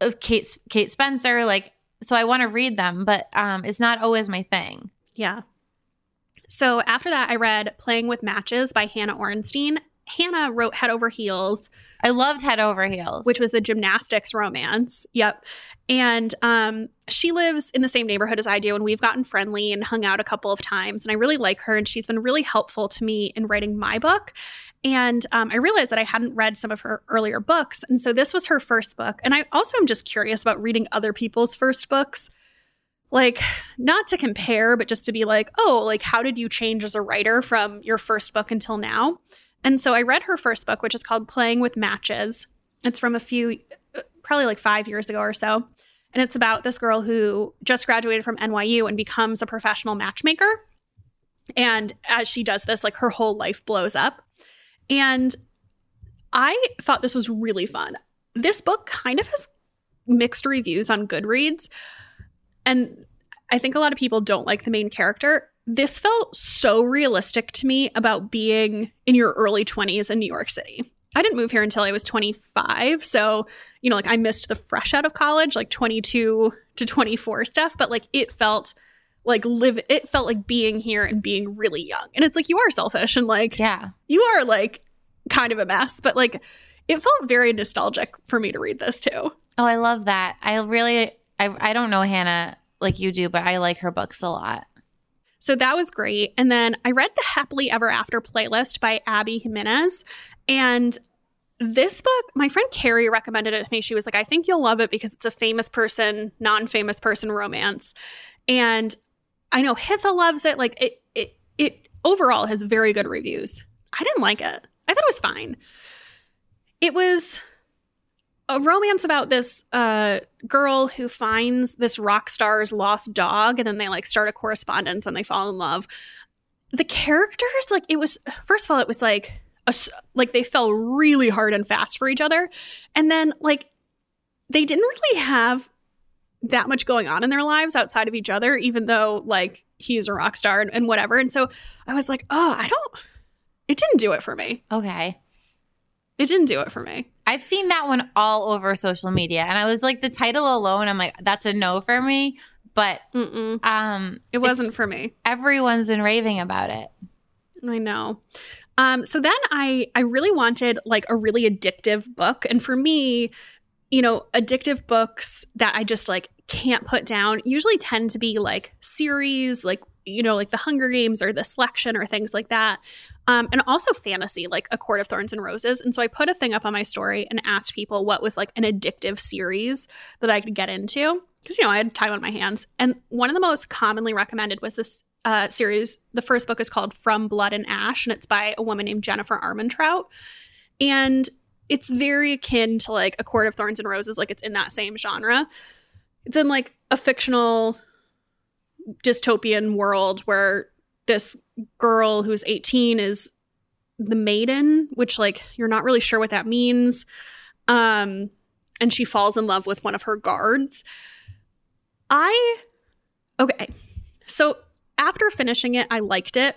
of Kate Kate Spencer. Like, so I want to read them, but um, it's not always my thing.
Yeah. So after that, I read Playing with Matches by Hannah Orenstein. Hannah wrote Head Over Heels,
I loved Head Over Heels,
which was a gymnastics romance. Yep. And um, she lives in the same neighborhood as I do, and we've gotten friendly and hung out a couple of times. And I really like her, and she's been really helpful to me in writing my book. And um, I realized that I hadn't read some of her earlier books. And so this was her first book. And I also am just curious about reading other people's first books. Like, not to compare, but just to be like, oh, like, how did you change as a writer from your first book until now? And so I read her first book, which is called Playing with Matches. It's from a few, uh, probably like five years ago or so. And it's about this girl who just graduated from NYU and becomes a professional matchmaker. And as she does this, like her whole life blows up. And I thought this was really fun. This book kind of has mixed reviews on Goodreads. And I think a lot of people don't like the main character. This felt so realistic to me about being in your early 20s in New York City. I didn't move here until I was 25. So, you know, like I missed the fresh out of college, like 22 to 24 stuff, but like it felt like live, it felt like being here and being really young. And it's like you are selfish and like
yeah.
you are like kind of a mess, but like it felt very nostalgic for me to read this too.
Oh, I love that. I really, I, I don't know Hannah like you do, but I like her books a lot.
So that was great. And then I read the Happily Ever After playlist by Abby Jimenez. And this book, my friend Carrie recommended it to me. She was like, I think you'll love it because it's a famous person, non famous person romance. And I know Hitha loves it. Like it, it, it overall has very good reviews. I didn't like it. I thought it was fine. It was a romance about this uh, girl who finds this rock star's lost dog, and then they like start a correspondence and they fall in love. The characters, like it was, first of all, it was like a, like they fell really hard and fast for each other, and then like they didn't really have that much going on in their lives outside of each other, even though like he's a rock star and, and whatever. And so I was like, oh, I don't. It didn't do it for me.
Okay.
It didn't do it for me.
I've seen that one all over social media, and I was like, the title alone, I'm like, that's a no for me. But
Mm-mm.
um,
It wasn't for me.
Everyone's been raving about it.
I know. Um, so then I I really wanted like a really addictive book, and for me, you know, addictive books that I just like can't put down usually tend to be like series, like you know, like the Hunger Games or the Selection or things like that, um, and also fantasy, like A Court of Thorns and Roses. And so I put a thing up on my story and asked people what was like an addictive series that I could get into because you know I had time on my hands, and one of the most commonly recommended was this uh, series. The first book is called From Blood and Ash, and it's by a woman named Jennifer Armentrout. And it's very akin to like A Court of Thorns and Roses, like it's in that same genre. It's in like a fictional dystopian world where this girl who's 18 is the maiden, which like you're not really sure what that means. Um, and she falls in love with one of her guards. I okay. So after finishing it, I liked it.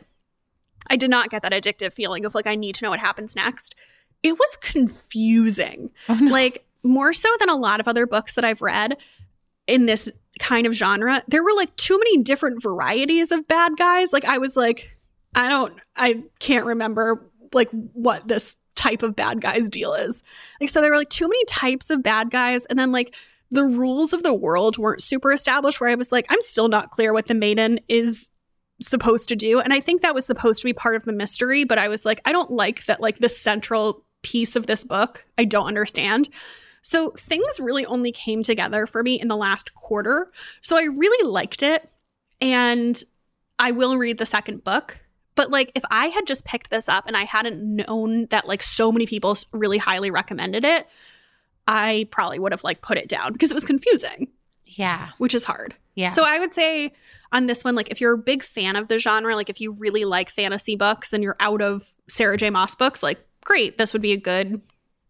I did not get that addictive feeling of like I need to know what happens next. It was confusing.
Oh, no.
Like more so than a lot of other books that I've read in this kind of genre. There were like too many different varieties of bad guys. Like I was like I don't I can't remember like what this type of bad guys deal is. Like so there were like too many types of bad guys and then like the rules of the world weren't super established where I was like I'm still not clear what the maiden is supposed to do and I think that was supposed to be part of the mystery but I was like I don't like that like the central piece of this book I don't understand. So things really only came together for me in the last quarter. So I really liked it and I will read the second book. But like if I had just picked this up and I hadn't known that like so many people really highly recommended it, I probably would have like put it down because it was confusing,
yeah,
which is hard.
yeah.
So I would say on this one, like if you're a big fan of the genre, like if you really like fantasy books and you're out of Sarah J. Maas books, like great, this would be a good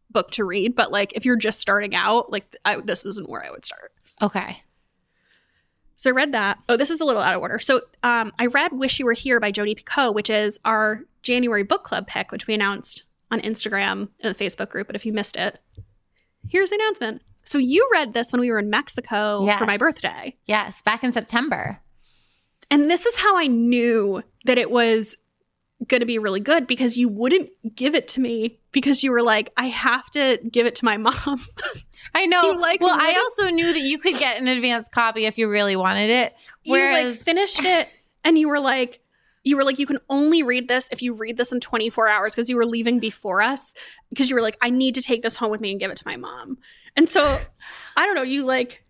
book to read, but like if you're just starting out, like I, this isn't where I would start.
Okay.
So I read that. Oh, this is a little out of order. So um, I read Wish You Were Here by Jodi Picoult, which is our January book club pick, which we announced on Instagram in the Facebook group. But if you missed it, here's the announcement. So you read this when we were in Mexico for my birthday.
Yes, back in September.
And this is how I knew that it was going to be really good because you wouldn't give it to me because you were like, I have to give it to my mom.
I know.
You, like,
well, I also knew that you could get an advanced copy if you really wanted it.
you like
Whereas,
finished it and you were like, you were like, you can only read this if you read this in 24 hours because you were leaving before us. Because you were like, I need to take this home with me and give it to my mom. And so, I don't know, you like,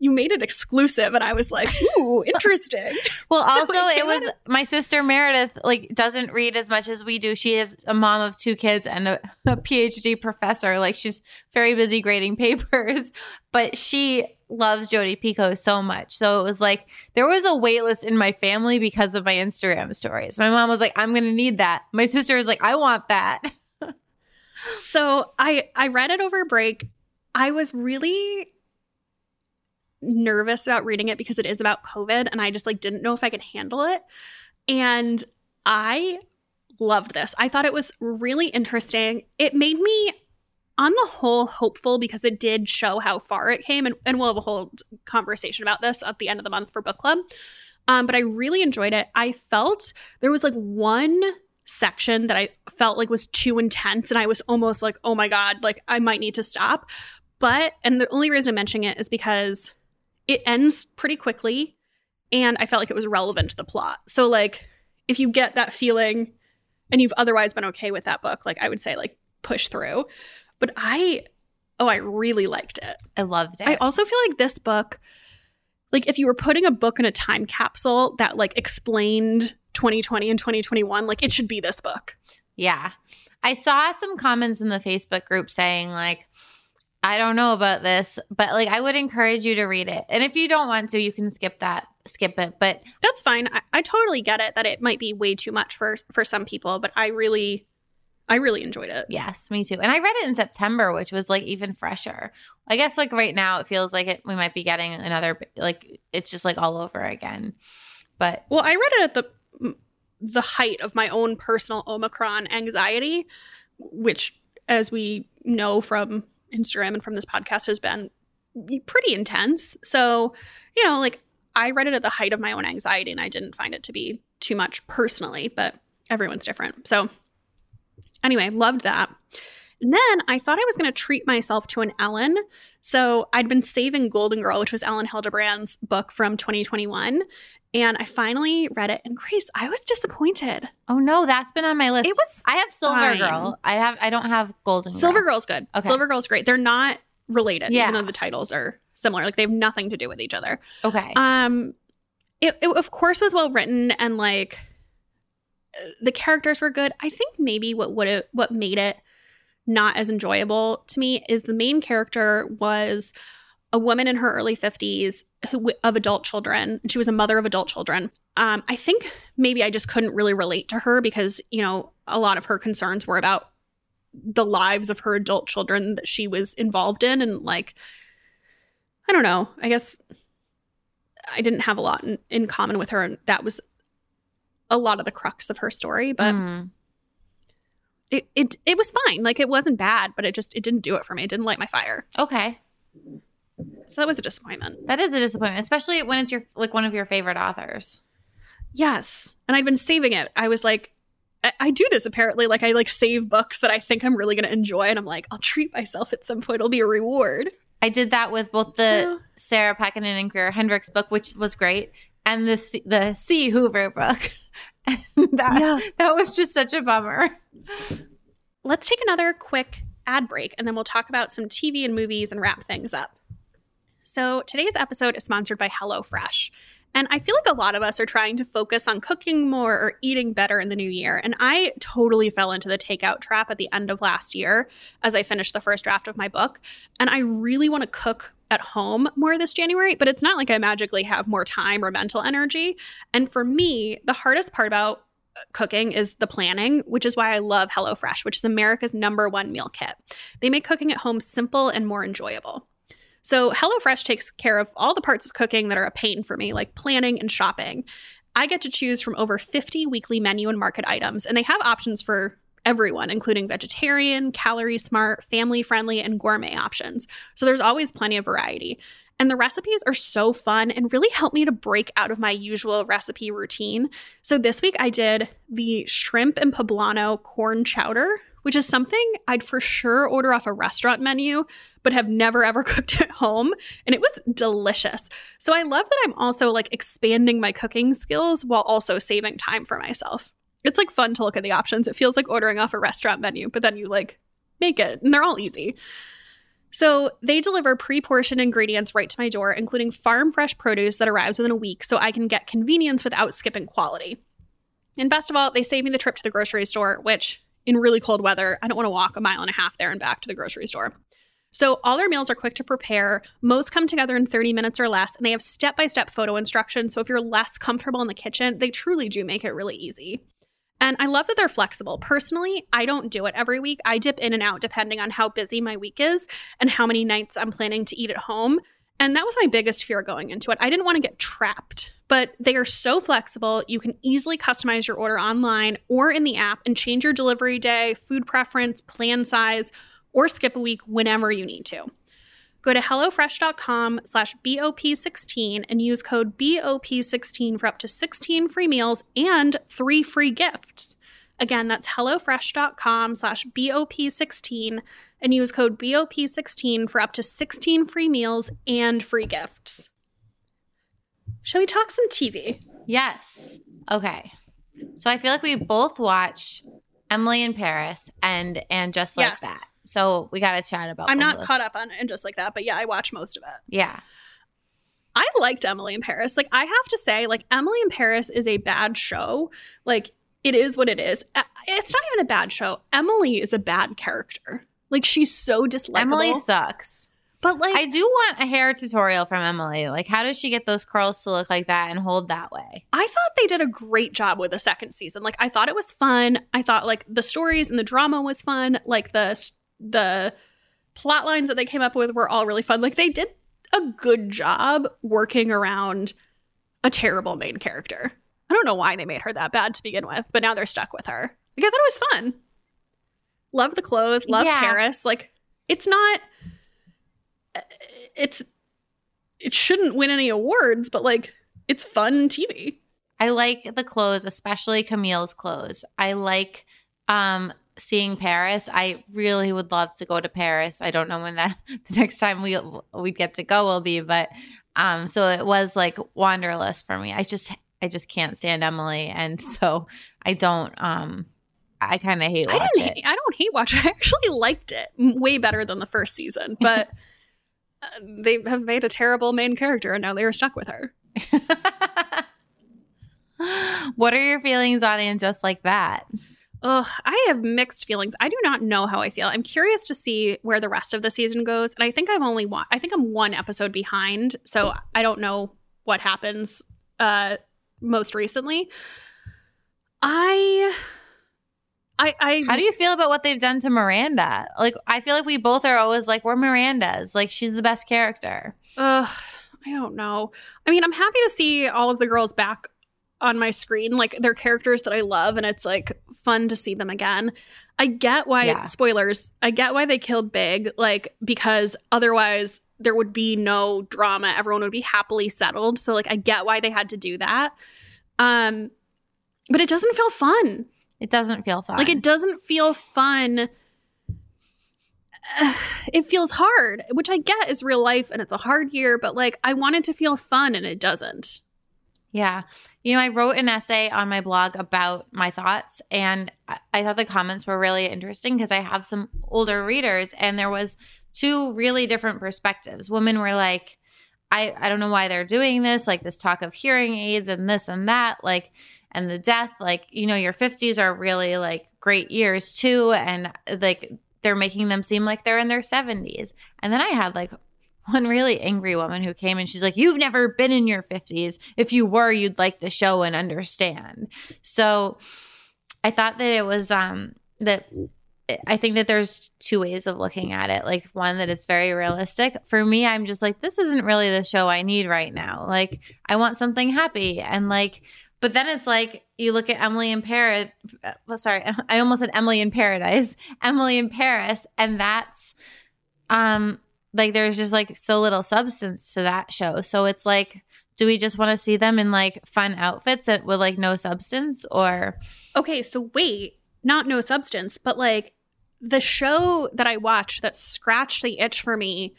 you made it exclusive. And I was like, ooh, interesting.
well,
So
also
it
it was
out
my sister Meredith. Like, doesn't read as much as we do. She is a mom of two kids and a, a PhD professor. Like, she's very busy grading papers, but she loves Jodi Picoult so much. So it was like there was a wait list in my family because of my Instagram stories. My mom was like, "I'm going to need that." My sister was like, "I want that."
So I I read it over break. I was really nervous about reading it because it is about COVID and I just like didn't know if I could handle it. And I loved this. I thought it was really interesting. It made me on the whole hopeful because it did show how far it came and, and we'll have a whole conversation about this at the end of the month for book club. Um, but I really enjoyed it. I felt there was like one section that I felt like was too intense and I was almost like, oh my God, like I might need to stop. But, and the only reason I'm mentioning it is because it ends pretty quickly and I felt like it was relevant to the plot. So, like, if you get that feeling and you've otherwise been okay with that book, like, I would say, like, push through. But I, oh, I really liked it.
I loved it.
I also feel like this book, like if you were putting a book in a time capsule that like explained 2020 and 2021, like it should be this book.
Yeah. I saw some comments in the Facebook group saying, like, I don't know about this, but like, I would encourage you to read it. And if you don't want to, you can skip that, skip it. But
That's fine. I, I totally get it that it might be way too much for for some people, but I really, I really enjoyed it.
yes, me too. And I read it in September, which was like even fresher. I guess like right now, it feels like it, we might be getting another, like, it's just like all over again. But
Well, I read it at the the height of my own personal Omicron anxiety, which, as we know from Instagram and from this podcast, has been pretty intense. So, you know, like I read it at the height of my own anxiety, and I didn't find it to be too much personally, but everyone's different. So, anyway, loved that. And then I thought I was going to treat myself to an Elin. So I'd been saving Golden Girl, which was Elin Hilderbrand's book from 2021. And I finally read it. And Grace, I was disappointed.
oh no, that's been on my list.
It was
I have Silver
fine.
Girl. I have, I don't have Golden Girl.
Silver Girl's good.
Okay.
Silver Girl's great. They're not related,
Yeah.
even though the titles are similar. Like they have nothing to do with each other.
Okay.
Um, it, it of course was well written and like the characters were good. I think maybe what would it what made it not as enjoyable to me is the main character was a woman in her early 50s who of adult children. She was a mother of adult children. Um, I think maybe I just couldn't really relate to her because, you know, a lot of her concerns were about the lives of her adult children that she was involved in and like I don't know. I guess I didn't have a lot in, in common with her and that was a lot of the crux of her story, but
Mm.
it, it it was fine. Like it wasn't bad, but it just it didn't do it for me. It didn't light my fire.
Okay.
So that was a disappointment.
That is a disappointment, especially when it's your like one of your favorite authors.
Yes. And I'd been saving it. I was like, I, I do this apparently. Like I like save books that I think I'm really gonna enjoy, and I'm like, I'll treat myself at some point. It'll be a reward.
I did that with both the
So-
Sarah Pekkanen and Greer Hendricks book, which was great, and the C- the C Hoover book. And that
Yeah.
that was just such a bummer.
Let's take another quick ad break and then we'll talk about some TV and movies and wrap things up. So, today's episode is sponsored by HelloFresh. And I feel like a lot of us are trying to focus on cooking more or eating better in the new year. And I totally fell into the takeout trap at the end of last year as I finished the first draft of my book. And I really want to cook at home more this January, but it's not like I magically have more time or mental energy. And for me, the hardest part about uh, cooking is the planning, which is why I love HelloFresh, which is America's number one meal kit. They make cooking at home simple and more enjoyable. So, HelloFresh takes care of all the parts of cooking that are a pain for me, like planning and shopping. I get to choose from over 50 weekly menu and market items, and they have options for everyone, including vegetarian, calorie smart, family friendly, and gourmet options. So there's always plenty of variety. And the recipes are so fun and really help me to break out of my usual recipe routine. So this week I did the shrimp and poblano corn chowder, which is something I'd for sure order off a restaurant menu, but have never ever cooked at home. And it was delicious. So I love that I'm also like expanding my cooking skills while also saving time for myself. It's like fun to look at the options. It feels like ordering off a restaurant menu, but then you like make it and they're all easy. So they deliver pre portioned ingredients right to my door, including farm fresh produce that arrives within a week so I can get convenience without skipping quality. And best of all, they save me the trip to the grocery store, which in really cold weather, I don't want to walk a mile and a half there and back to the grocery store. So all their meals are quick to prepare. Most come together in 30 minutes or less, and they have step by step photo instructions. So if you're less comfortable in the kitchen, they truly do make it really easy. And I love that they're flexible. Personally, I don't do it every week. I dip in and out depending on how busy my week is and how many nights I'm planning to eat at home. And that was my biggest fear going into it. I didn't want to get trapped, but they are so flexible. You can easily customize your order online or in the app and change your delivery day, food preference, plan size, or skip a week whenever you need to. Go to HelloFresh.com slash BOP16 and use code BOP16 for up to 16 free meals and three free gifts. Again, that's HelloFresh.com slash BOP16 and use code BOP16 for up to 16 free meals and free gifts. Shall we talk some TV?
Yes. Okay. So I feel like we both watched Emily in Paris and and just like
Yes.
that. So we got to chat about.
I'm not caught up on it and just like that, but yeah, I watched most of it.
Yeah.
I liked Emily in Paris. Like I have to say, like Emily in Paris is a bad show. Like it is what it is. It's not even a bad show. Emily is a bad character. Like she's so dislikable.
Emily sucks.
But like
I do want a hair tutorial from Emily. Like, how does she get those curls to look like that and hold that way?
I thought they did a great job with the second season. Like I thought it was fun. I thought like the stories and the drama was fun. Like the the plot lines that they came up with were all really fun. Like they did a good job working around a terrible main character. I don't know why they made her that bad to begin with, but now they're stuck with her. Like I thought it was fun. Love the clothes, love
Yeah.
Paris. Like it's not it's it shouldn't win any awards, but like it's fun TV.
I like the clothes, especially Camille's clothes. I like um seeing Paris. I really would love to go to Paris. I don't know when that the next time we we get to go will be, but um so it was like wanderlust for me. I just I just can't stand Emily and so I don't um I kind of hate
I didn't.
it.
Hate, I don't hate watch. I actually liked it way better than the first season, but uh, they have made a terrible main character, and now they are stuck with her.
what are your feelings on and just like that?
Ugh, I have mixed feelings. I do not know how I feel. I'm curious to see where the rest of the season goes, and I think I'm only one. I think I'm one episode behind, so I don't know what happens uh, most recently. I. I, I
How do you feel about what they've done to Miranda? Like, I feel like we both are always like, we're Miranda's. Like, she's the best character.
Ugh, I don't know. I mean, I'm happy to see all of the girls back on my screen. Like, they're characters that I love, and it's like fun to see them again. I get why,
Yeah.
spoilers, I get why they killed Big, like, because otherwise there would be no drama. Everyone would be happily settled. So, like, I get why they had to do that. Um, but it doesn't feel fun.
It doesn't feel fun.
Like it doesn't feel fun. It feels hard, which I get is real life and it's a hard year, but like I wanted to feel fun and it doesn't.
Yeah. You know, I wrote an essay on my blog about my thoughts, and I, thought the comments were really interesting because I have some older readers, and there was two really different perspectives. Women were like, I, I don't know why they're doing this, like this talk of hearing aids and this and that, like, and the death, like, you know, your 50s are really like great years too. And like, they're making them seem like they're in their 70s. And then I had like one really angry woman who came and she's like, You've never been in your 50s. If you were, you'd like the show and understand. So I thought that it was um that I think that there's two ways of looking at it. Like one that it's very realistic. For me, I'm just like this isn't really the show I need right now. Like I want something happy and like but then it's like you look at Emily in Paris. Well, sorry, I almost said Emily in Paradise. Emily in Paris, and that's um like there's just like so little substance to that show. So it's like, do we just want to see them in like fun outfits with like no substance, or
Okay, so wait, not no substance, but like the show that I watched that scratched the itch for me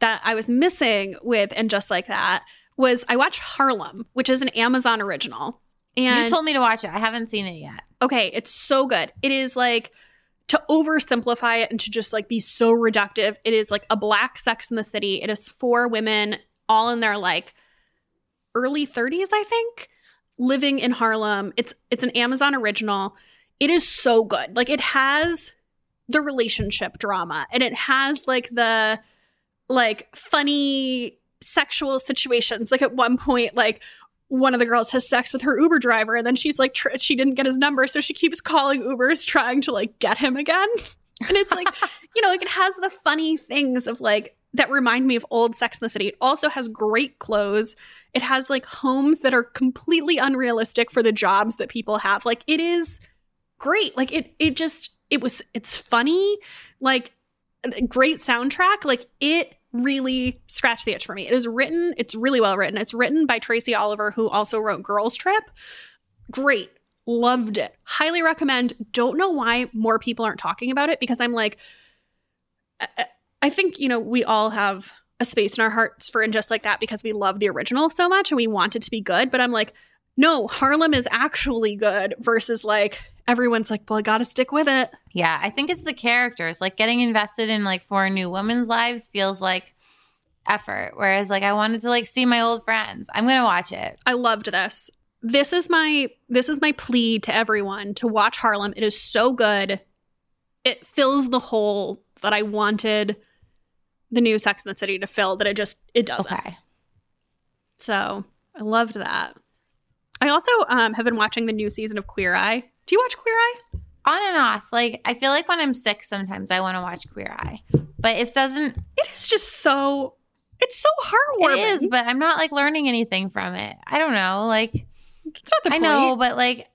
that I was missing with and just like that was I watched Harlem, which is an Amazon original. And
you told me to watch it. I haven't seen it yet.
okay, it's so good. It is like to oversimplify it and to just like be so reductive. It is like a black sex in the city. It is four women all in their like early 30s, I think, living in Harlem. It's it's an Amazon original. It is so good. Like it has the relationship drama and it has like the like funny sexual situations. Like at one point like one of the girls has sex with her Uber driver and then she's like tr- she didn't get his number so she keeps calling Ubers trying to like get him again. And it's like, you know, like it has the funny things of like that remind me of old Sex in the City. It also has great clothes. It has like homes that are completely unrealistic for the jobs that people have. Like it is great. Like it it just it was it's funny, like great soundtrack. Like it really scratched the itch for me. It is written, it's really well written. It's written by Tracy Oliver, who also wrote Girls Trip. Great. Loved it. Highly recommend. Don't know why more people aren't talking about it because I'm like, I, I think, you know, we all have a space in our hearts for And Just Like That because we love the original so much and we want it to be good. But I'm like, no, Harlem is actually good versus like everyone's like, well, I got to stick with it.
Yeah, I think it's the characters. Like getting invested in like four new women's lives feels like effort. Whereas like I wanted to like see my old friends. I'm gonna watch it.
I loved this. This is my this is my plea to everyone to watch Harlem. It is so good. It fills the hole that I wanted the new Sex in the City to fill that it just it doesn't.
Okay.
So I loved that. I also um, have been watching the new season of Queer Eye. Do you watch Queer Eye?
On and off. Like I feel like when I'm sick sometimes I want to watch Queer Eye. But it doesn't
It is just so it's so heartwarming.
it is, but I'm not like learning anything from it. I don't know. Like
it's not the
I
point.
know, but like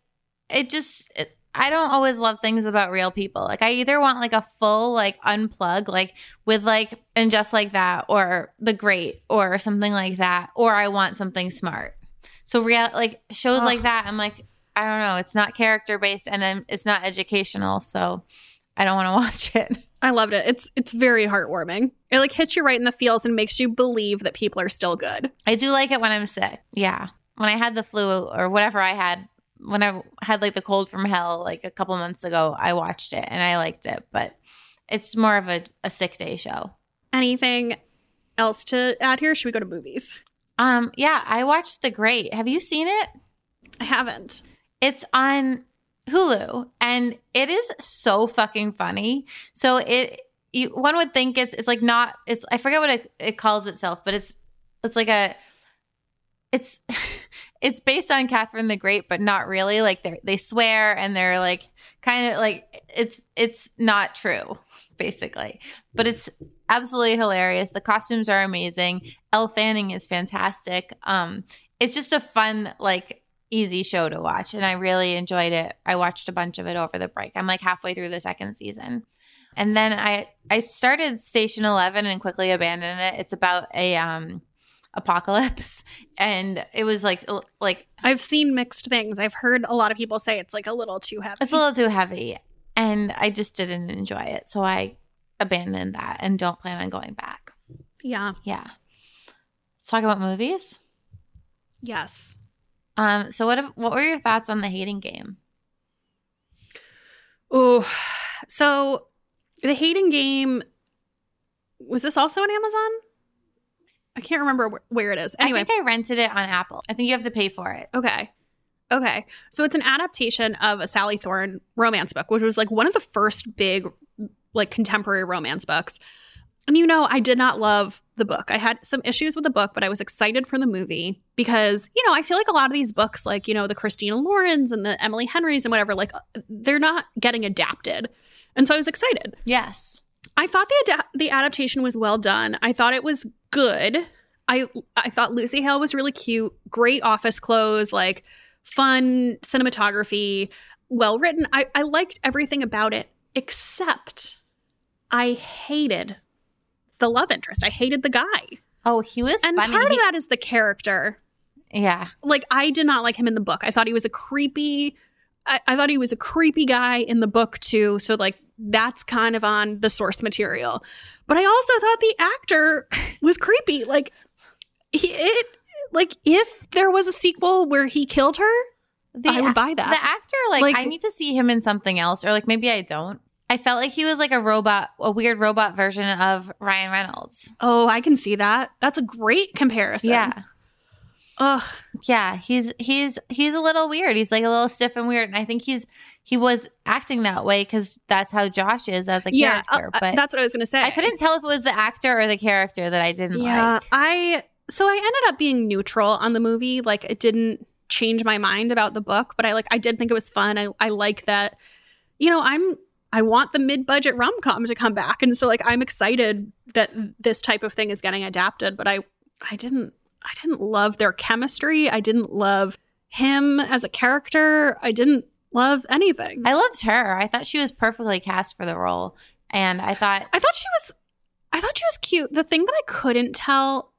it just it, I don't always love things about real people. Like I either want like a full like unplug like with like and just like that or the great or something like that or I want something smart. So real like shows
Ugh.
like that I'm like I don't know, it's not character based and it's not educational, so I don't want to watch it.
I loved it. It's it's very heartwarming. It like hits you right in the feels and makes you believe that people are still good.
I do like it when I'm sick. Yeah. When I had the flu or whatever I had, when I had like the cold from hell like a couple months ago, I watched it and I liked it. But it's more of a, a sick day show.
Anything else to add here? Should we go to movies?
Um, yeah, I watched The Great. Have you seen it?
I haven't.
It's on Hulu and it is so fucking funny. So it you, one would think it's it's like not it's I forget what it, it calls itself, but it's it's like a it's it's based on Catherine the Great, but not really. Like they they swear and they're like kind of like it's it's not true basically, but it's absolutely hilarious. The costumes are amazing. Elle Fanning is fantastic. Um, it's just a fun like easy show to watch, and I really enjoyed it. I watched a bunch of it over the break. I'm like halfway through the second season. And then I I started Station Eleven and quickly abandoned it. It's about a um apocalypse, and it was like like
I've seen mixed things. I've heard a lot of people say it's like a little too heavy.
it's a little too heavy, and I just didn't enjoy it, so I abandoned that and don't plan on going back.
yeah.
Yeah, let's talk about movies.
Yes.
Um, so what if, what were your thoughts on the hating game?
Oh, so the hating game was this also on Amazon? I can't remember wh- where it is. Anyway,
I think I rented it on Apple. I think you have to pay for it.
Okay. Okay. So it's an adaptation of a Sally Thorne romance book, which was like one of the first big, like contemporary romance books. And you know, I did not love the book. I had some issues with the book, but I was excited for the movie because, you know, I feel like a lot of these books, like, you know, the Christina Laurens and the Emily Henrys and whatever, like, they're not getting adapted. And so I was excited.
Yes.
I thought the the adaptation was well done. I thought it was good. I I thought Lucy Hale was really cute, great office clothes, like fun cinematography, well written. I, I liked everything about it, except I hated the love interest. I hated the guy.
Oh, he was
And
funny.
part
He-
of that is the character.
yeah.
Like I did not like him in the book. I thought he was a creepy I, I thought he was a creepy guy in the book too. So like that's kind of on the source material. But I also thought the actor was creepy. Like he it like if there was a sequel where he killed her,
The,
I would buy that.
the actor, like,
Like-
I need to see him in something else, or like maybe I don't. I felt like he was like a robot, a weird robot version of Ryan Reynolds.
Oh, I can see that. That's a great comparison.
Yeah.
Ugh.
Yeah, he's he's he's a little weird. He's like a little stiff and weird, and I think he's he was acting that way because that's how Josh is as a
Yeah,
character.
uh, uh,
but
that's what I was going to say.
I couldn't tell if it was the actor or the character that I didn't like.
Yeah,
like.
I so I ended up being neutral on the movie. Like it didn't change my mind about the book, but I like I did think it was fun. I I like that. You know, I'm I want the mid-budget rom-com to come back, and so like I'm excited that this type of thing is getting adapted. But I I didn't I didn't love their chemistry. I didn't love him as a character. I didn't love anything.
I loved her. I thought she was perfectly cast for the role, and I thought
I thought she was I thought she was cute. The thing that I couldn't tell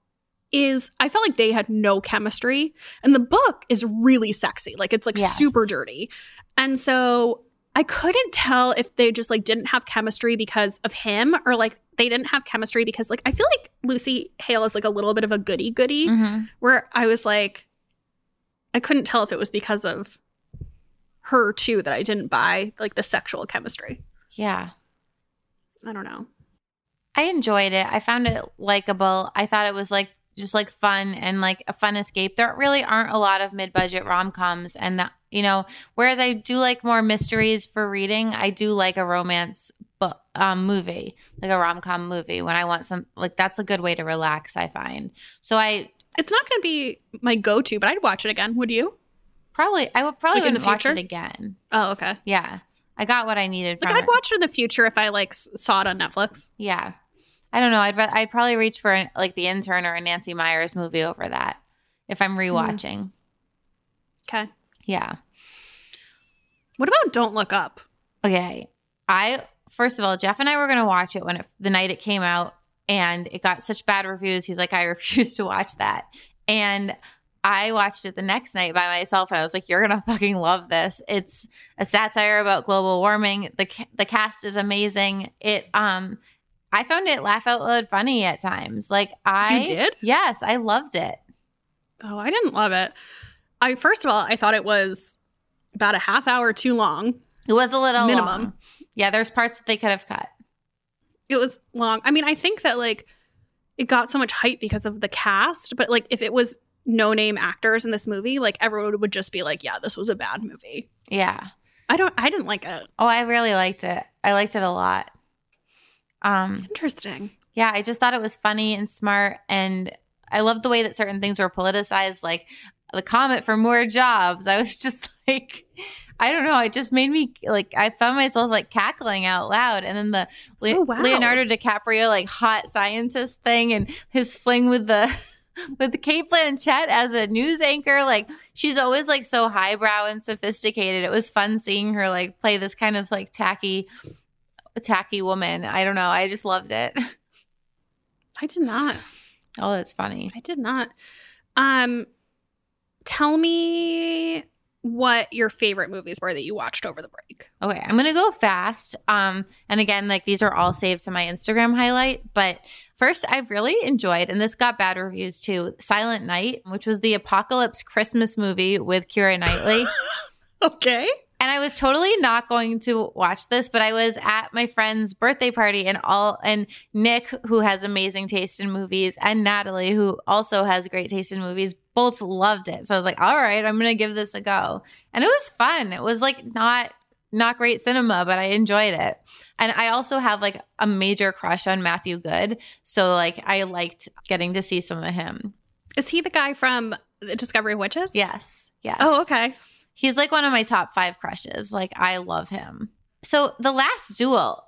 is I felt like they had no chemistry. And the book is really sexy. Like it's like
Yes.
super dirty. And so I couldn't tell if they just like didn't have chemistry because of him or like they didn't have chemistry because like I feel like Lucy Hale is like a little bit of a goody goody
Mhm.
where I was like I couldn't tell if it was because of her too that I didn't buy like the sexual chemistry.
yeah,
I don't know.
I enjoyed it. I found it likable. I thought it was like just like fun and like a fun escape. There really aren't a lot of mid-budget rom-coms and you know, whereas I do like more mysteries for reading, I do like a romance book um movie, like a rom-com movie when I want some like that's a good way to relax, I find. So I
It's not going to be my go-to, but I'd watch it again. Would you?
probably I would probably
Like in the
wouldn't watch
future?
it again.
Oh, okay.
Yeah. I got what I needed
Like
from
I'd
it.
watch it in the future if I like saw it on Netflix.
Yeah. I don't know. I'd re- I'd probably reach for like the intern or a Nancy Meyers movie over that if I'm rewatching.
Okay.
Yeah.
What about Don't Look Up?
Okay. I first of all, Jeff and I were gonna watch it when it, the night it came out, and it got such bad reviews. He's like, I refuse to watch that, and I watched it the next night by myself, and I was like, "You're gonna fucking love this. It's a satire about global warming. the The cast is amazing. It um, I found it laugh out loud funny at times. Like I
You did?
yes, I loved it.
Oh, I didn't love it. I first of all, I thought it was about a half hour too long.
It was a little
Minimum.
long. Yeah, there's parts that they could have cut.
It was long. I mean, I think that like it got so much hype because of the cast, but like if it was no name actors in this movie, like everyone would just be like, "Yeah, this was a bad movie."
Yeah.
I don't. I didn't like it.
Oh, I really liked it. I liked it a lot. Um,
Interesting.
yeah, I just thought it was funny and smart, and I loved the way that certain things were politicized, like the comet for more jobs. I was just like, I don't know, it just made me like I found myself like cackling out loud, and then the Le-
Oh, wow.
Leonardo DiCaprio like hot scientist thing, and his fling with the. With Cate Blanchett as a news anchor, like she's always like so highbrow and sophisticated. It was fun seeing her like play this kind of like tacky, tacky woman. I don't know. I just loved it.
I did not.
Oh, that's funny.
I did not. Um, tell me what your favorite movies were that you watched over the break.
Okay, I'm gonna go fast. Um, and again, like these are all saved to my Instagram highlight. But first, I've really enjoyed, and this got bad reviews too. Silent Night, which was the apocalypse Christmas movie with Keira Knightley.
Okay.
and I was totally not going to watch this, but I was at my friend's birthday party, and all and Nick, who has amazing taste in movies, and Natalie, who also has great taste in movies, both loved it. So I was like, all right, I'm gonna give this a go, and it was fun. It was like not not great cinema, but I enjoyed it. And I also have like a major crush on Matthew Goode, So like I liked getting to see some of him.
Is he the guy from the Discovery of Witches?
Yes. Yes.
Oh, okay.
He's like one of my top five crushes. Like I love him. So the last duel,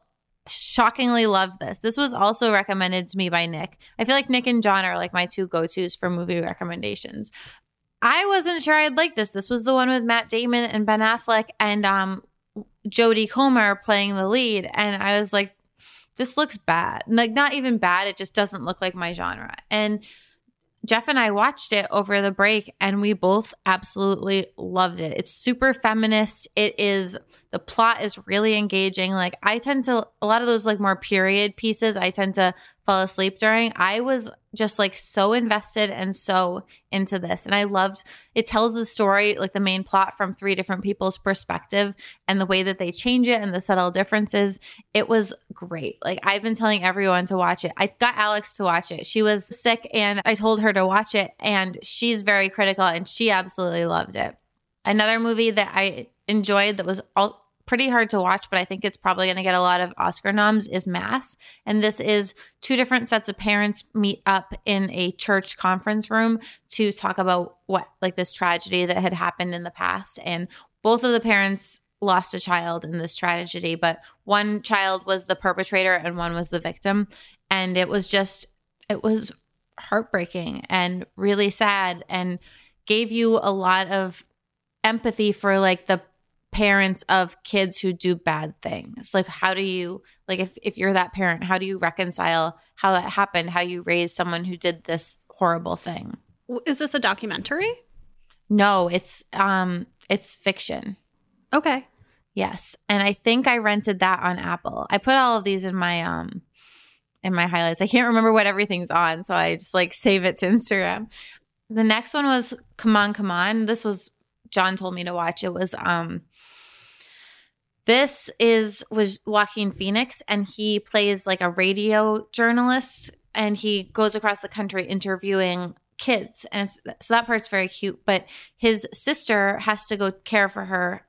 shockingly loved this. This was also recommended to me by Nick. I feel like Nick and John are like my two go-tos for movie recommendations. I wasn't sure I'd like this. This was the one with Matt Damon and Ben Affleck and um Jodie Comer playing the lead and I was like this looks bad. Like not even bad, it just doesn't look like my genre. And Jeff and I watched it over the break and we both absolutely loved it. It's super feminist. It is the plot is really engaging. Like I tend to a lot of those like more period pieces I tend to fall asleep during. I was just like so invested and so into this. And I loved it tells the story, like the main plot from three different people's perspective and the way that they change it and the subtle differences. It was great. Like I've been telling everyone to watch it. I got Alex to watch it. She was sick and I told her to watch it and she's very critical and she absolutely loved it. Another movie that I enjoyed that was all pretty hard to watch, but I think it's probably going to get a lot of Oscar noms is Mass. And this is two different sets of parents meet up in a church conference room to talk about what, like this tragedy that had happened in the past. And both of the parents lost a child in this tragedy, but one child was the perpetrator and one was the victim. And it was just, it was heartbreaking and really sad and gave you a lot of empathy for like the parents of kids who do bad things? Like how do you like if, if you're that parent how do you reconcile how that happened how you raised someone who did this horrible thing?
Is this a documentary?
No it's um it's fiction.
Okay.
Yes and i think i rented that on apple. I put all of these in my um in my highlights. I can't remember what everything's on so i just like save it to instagram. The next one was come on come on. This was john told me to watch. It was um this is was Joaquin Phoenix, and he plays like a radio journalist, and he goes across the country interviewing kids, and so that part's very cute. But his sister has to go care for her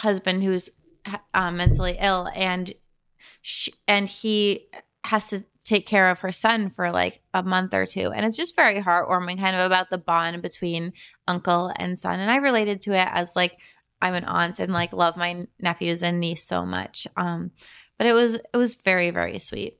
husband who's um, mentally ill, and she, and he has to take care of her son for like a month or two. And it's just very heartwarming, kind of about the bond between uncle and son. And I related to it as like I'm an aunt and like love my nephews and niece so much. Um, but it was it was very very sweet.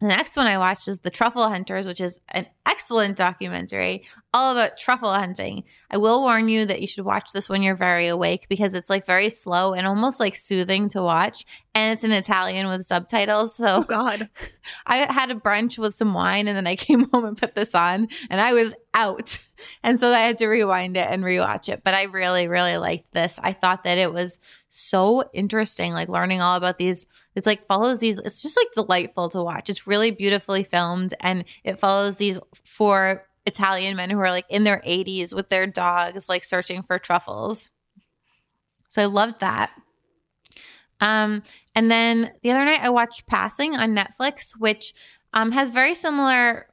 The next one I watched is The Truffle Hunters, which is an excellent documentary all about truffle hunting. I will warn you that you should watch this when you're very awake because it's like very slow and almost like soothing to watch. And it's in Italian with subtitles. So,
oh God.
I had a brunch with some wine and then I came home and put this on and I was out. And so I had to rewind it and rewatch it. But I really, really liked this. I thought that it was so interesting, like learning all about these. It's like follows these, it's just like delightful to watch. It's really beautifully filmed and it follows these four Italian men who are like in their 80s with their dogs, like searching for truffles. So I loved that. Um, and then the other night I watched Passing on Netflix, which um, has very similar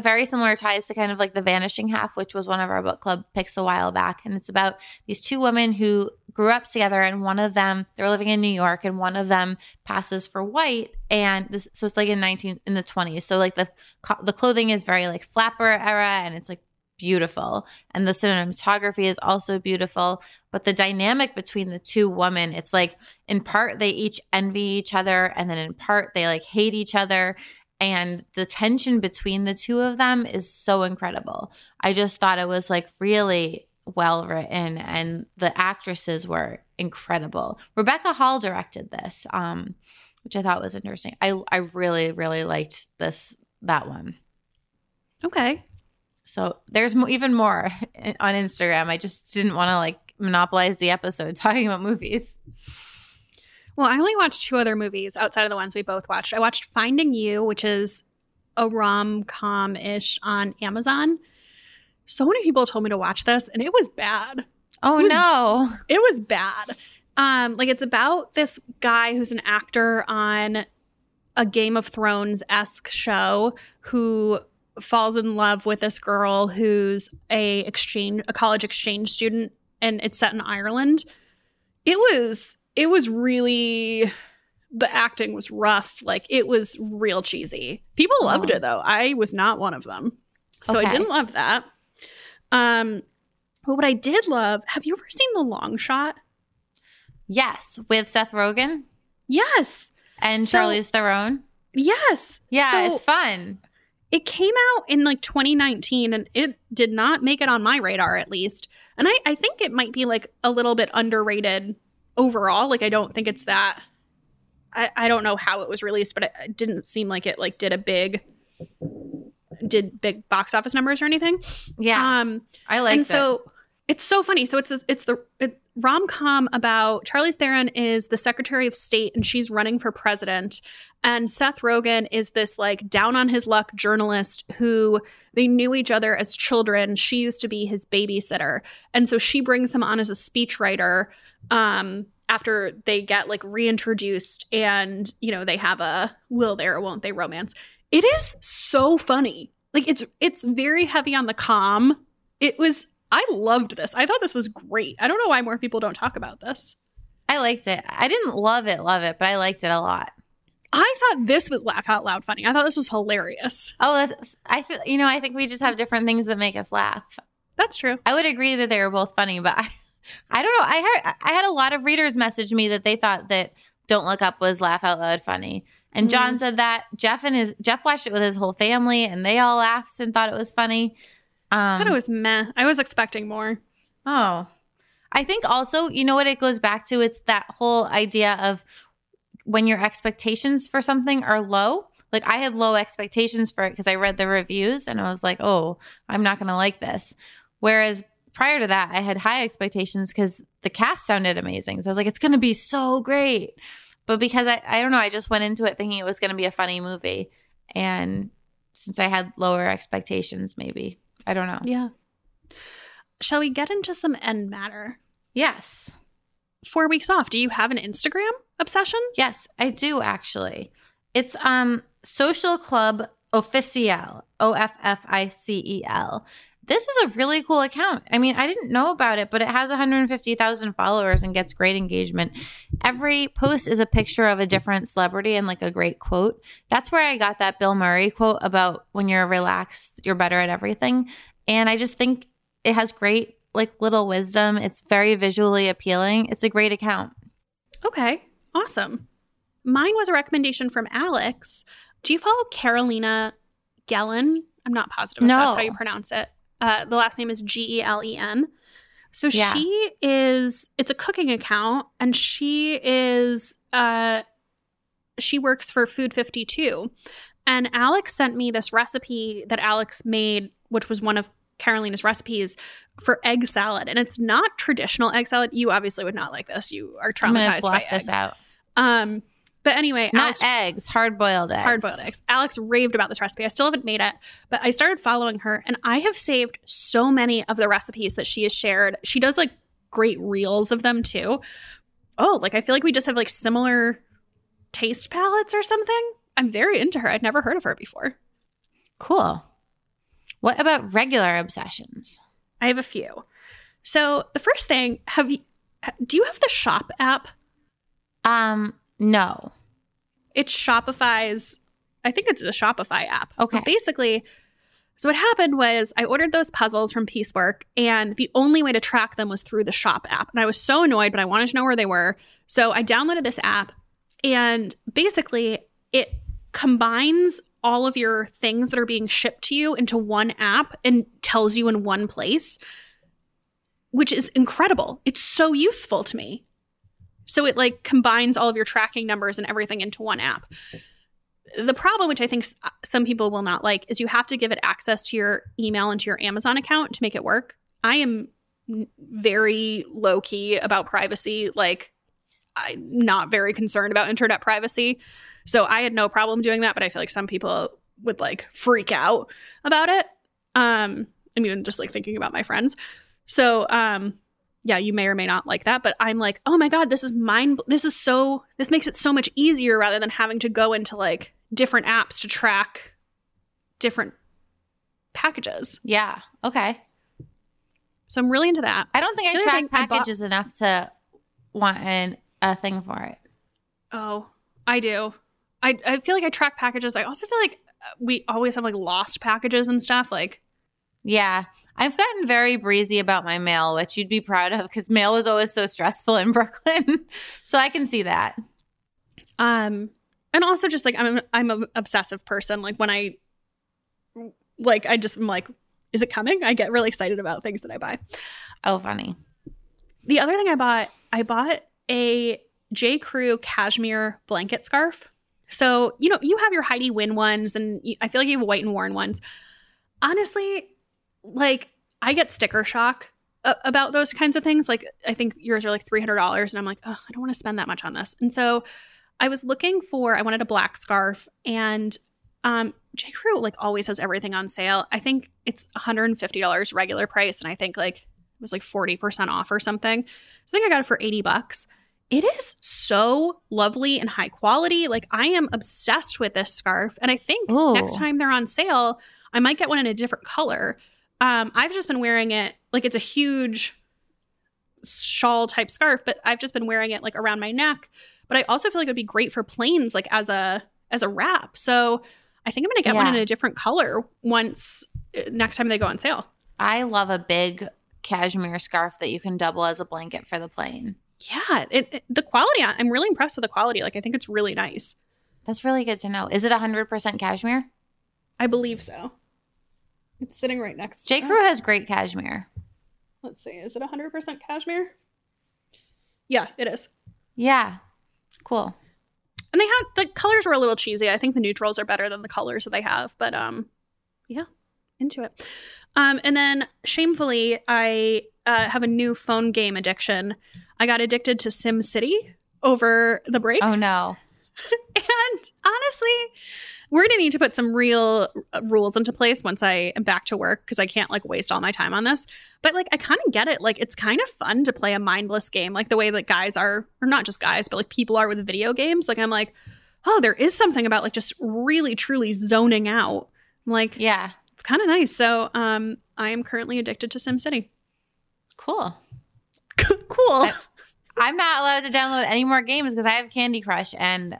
very similar ties to kind of like the vanishing half which was one of our book club picks a while back. And it's about these two women who grew up together and one of them they're living in new york and one of them passes for white. And this so it's like in 19 in the 20s so like the the clothing is very like flapper era and it's like beautiful. And the cinematography is also beautiful. But the dynamic between the two women it's like in part they each envy each other and then in part they like hate each other and the tension between the two of them is so incredible. I just thought it was like really well written and the actresses were incredible. Rebecca Hall directed this, um, which I thought was interesting. I I really really liked this that one.
Okay.
So there's mo- even more on Instagram. I just didn't want to like monopolize the episode talking about movies.
Well, I only watched two other movies outside of the ones we both watched. I watched Finding You, which is a rom com ish on Amazon. So many people told me to watch this, and it was bad.
Oh
it was,
no.
It was bad. Um, like it's about this guy who's an actor on a Game of Thrones esque show who falls in love with this girl who's a exchange a college exchange student and it's set in Ireland it was it was really the acting was rough. Like it was real cheesy. People loved
Oh.
it though. I was not one of them. So I didn't love that. Um but what I did love, have you ever seen The Long Shot?
Yes, with Seth Rogen
Yes.
and
So-
Charlize Theron.
Yes.
Yeah,
So
it's fun.
it came out in like 2019 and it did not make it on my radar at least. And I, I think it might be like a little bit underrated overall. Like I don't think it's that I, I don't know how it was released, but it, it didn't seem like it like did a big did big box office numbers or anything.
Yeah,
Um
I like
and so it's so funny. So it's it's the it, rom com about Charlize Theron is the Secretary of State and she's running for president, and Seth Rogen is this like down on his luck journalist who they knew each other as children. She used to be his babysitter, and so she brings him on as a speechwriter. Um, after they get like reintroduced and you know they have a will they or won't they romance it is so funny like it's it's very heavy on the calm it was i loved this i thought this was great i don't know why more people don't talk about this
I liked it. I didn't love it, love it, but I liked it a lot.
i thought this was laugh out loud funny i thought this was hilarious
Oh, that's I feel you know I think we just have different things that make us laugh.
that's true
I would agree that they were both funny, but I, I don't know. I heard I had a lot of readers message me that they thought that Don't Look Up was laugh out loud funny, and John mm. said that Jeff and his Jeff watched it with his whole family, and they all laughed and thought it was funny.
I
Um,
thought it was meh i was expecting more
Oh, I think also, you know what it goes back to? It's that whole idea of when your expectations for something are low. Like I had low expectations for it because I read the reviews and I was like, oh, I'm not going to like this. Whereas prior to that, I had high expectations because the cast sounded amazing. So I was like, it's going to be so great. But because I, I don't know, I just went into it thinking it was going to be a funny movie. And since I had lower expectations, maybe, I don't know.
yeah shall we get into some end matter
Yes.
four weeks off do you have an instagram obsession
Yes, I do actually. It's um Social Club Officiel, O F F I C E L. This is a really cool account. I mean, I didn't know about it, but it has 150,000 followers and gets great engagement. Every post is a picture of a different celebrity and like a great quote. That's where I got that Bill Murray quote about when you're relaxed, you're better at everything. And I just think it has great like little wisdom. It's very visually appealing. It's a great account.
Okay, awesome. Mine was a recommendation from Alex. Do you follow Carolina Gelen? I'm not positive if
No.
that's how you pronounce it. Uh, the last name is G E L E N. So
Yeah.
she is. It's a cooking account, and she is. Uh, she works for Food 52. And Alex sent me this recipe that Alex made, which was one of Carolina's recipes for egg salad. And it's not traditional egg salad. You obviously would not like this. You are
I'm going to
traumatized by
block
eggs.
this out.
Um, but anyway,
Not
Alex,
eggs, hard boiled eggs.
hard boiled eggs. Alex raved about this recipe. I still haven't made it, but I started following her and I have saved so many of the recipes that she has shared. She does like great reels of them too. Oh, like I feel like we just have like similar taste palettes or something. I'm very into her. I'd never heard of her before.
Cool. What about regular obsessions?
I have a few. So the first thing, have you do you have the shop app?
Um, no.
It's Shopify's, I think it's the Shopify app.
Okay.
But basically, so what happened was I ordered those puzzles from Piecework, and the only way to track them was through the shop app. And I was so annoyed, but I wanted to know where they were. So I downloaded this app, and basically, it combines all of your things that are being shipped to you into one app and tells you in one place, which is incredible. It's so useful to me. So it like combines all of your tracking numbers and everything into one app. The problem, which I think some people will not like, is you have to give it access to your email and to your Amazon account to make it work. I am very low key about privacy. Like, I'm not very concerned about internet privacy. So I had no problem doing that, but I feel like some people would like freak out about it. Um, I'm even just like thinking about my friends. So, um, yeah, you may or may not like that, but I'm like, oh my god, this is mind. This is so. This makes it so much easier rather than having to go into like different apps to track different packages.
Yeah. Okay.
So I'm really into that.
I don't think I track
thing I bought-
packages enough to want an, a thing for it.
Oh, I do. I I feel like I track packages. I also feel like we always have like lost packages and stuff. Like,
Yeah. I've gotten very breezy about my mail, which you'd be proud of because mail was always so stressful in Brooklyn. so I can see that.
um, and also just like I'm I'm an obsessive person. Like when I like I just am like, is it coming? I get really excited about things that I buy.
Oh, funny.
The other thing I bought, I bought a J. Crew cashmere blanket scarf. So, you know, you have your Heidi Win ones, and you, I feel like you have White and Warren ones. Honestly, like, I get sticker shock about those kinds of things. Like, I think yours are like $300, and I'm like, oh, I don't want to spend that much on this. And so I was looking for, I wanted a black scarf, and um, J. Crew, like, always has everything on sale. I think it's $150 regular price, and I think, like, it was like 40% off or something. So I think I got it for 80 bucks. It is so lovely and high quality. Like I am obsessed with this scarf. And I think
Ooh.
next time they're on sale, I might get one in a different color. Um, I've just been wearing it like it's a huge shawl type scarf, but I've just been wearing it like around my neck. But I also feel like it'd be great for planes, like as a as a wrap. So I think I'm gonna get one in a different color once uh, next time they go on sale.
I love a big cashmere scarf that you can double as a blanket for the plane.
Yeah, it, it- the quality. I'm really impressed with the quality. Like I think it's really nice.
That's really good to know. Is it 100% cashmere?
I believe so. It's sitting right next to
J. Crew has great cashmere.
Let's see. Is it 100% cashmere? Yeah, it is.
Yeah. Cool.
And they had the colors were a little cheesy. I think the neutrals are better than the colors that they have, but um yeah, into it. Um and then shamefully I uh, have a new phone game addiction. I got addicted to Sim City over the break.
Oh, no.
And honestly, we're gonna need to put some real uh, rules into place once I am back to work because I can't like waste all my time on this. But like, I kind of get it. Like, it's kind of fun to play a mindless game, like the way that guys are, or not just guys, but like people are with video games. Like, I'm like, oh, there is something about like just really truly zoning out. I'm like,
Yeah.
it's kind of nice. So, um, I am currently addicted to SimCity.
Cool.
cool.
I- I'm not allowed to download any more games because I have Candy Crush and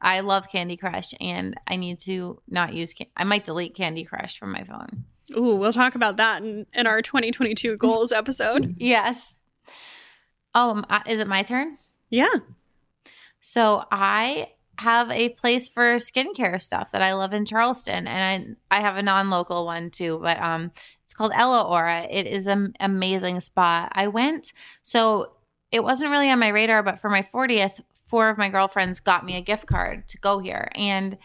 I love Candy Crush and I need to not use can- I might delete Candy Crush from my phone.
Ooh, we'll talk about that in, in our 2022 goals episode.
Yes. Oh, uh, is it my turn?
Yeah.
So I have a place for skincare stuff that I love in Charleston, and I I have a non-local one too, but um, it's called Ella Aura. It is an amazing spot. I went, so it wasn't really on my radar, but for my 40th, four of my girlfriends got me a gift card to go here, and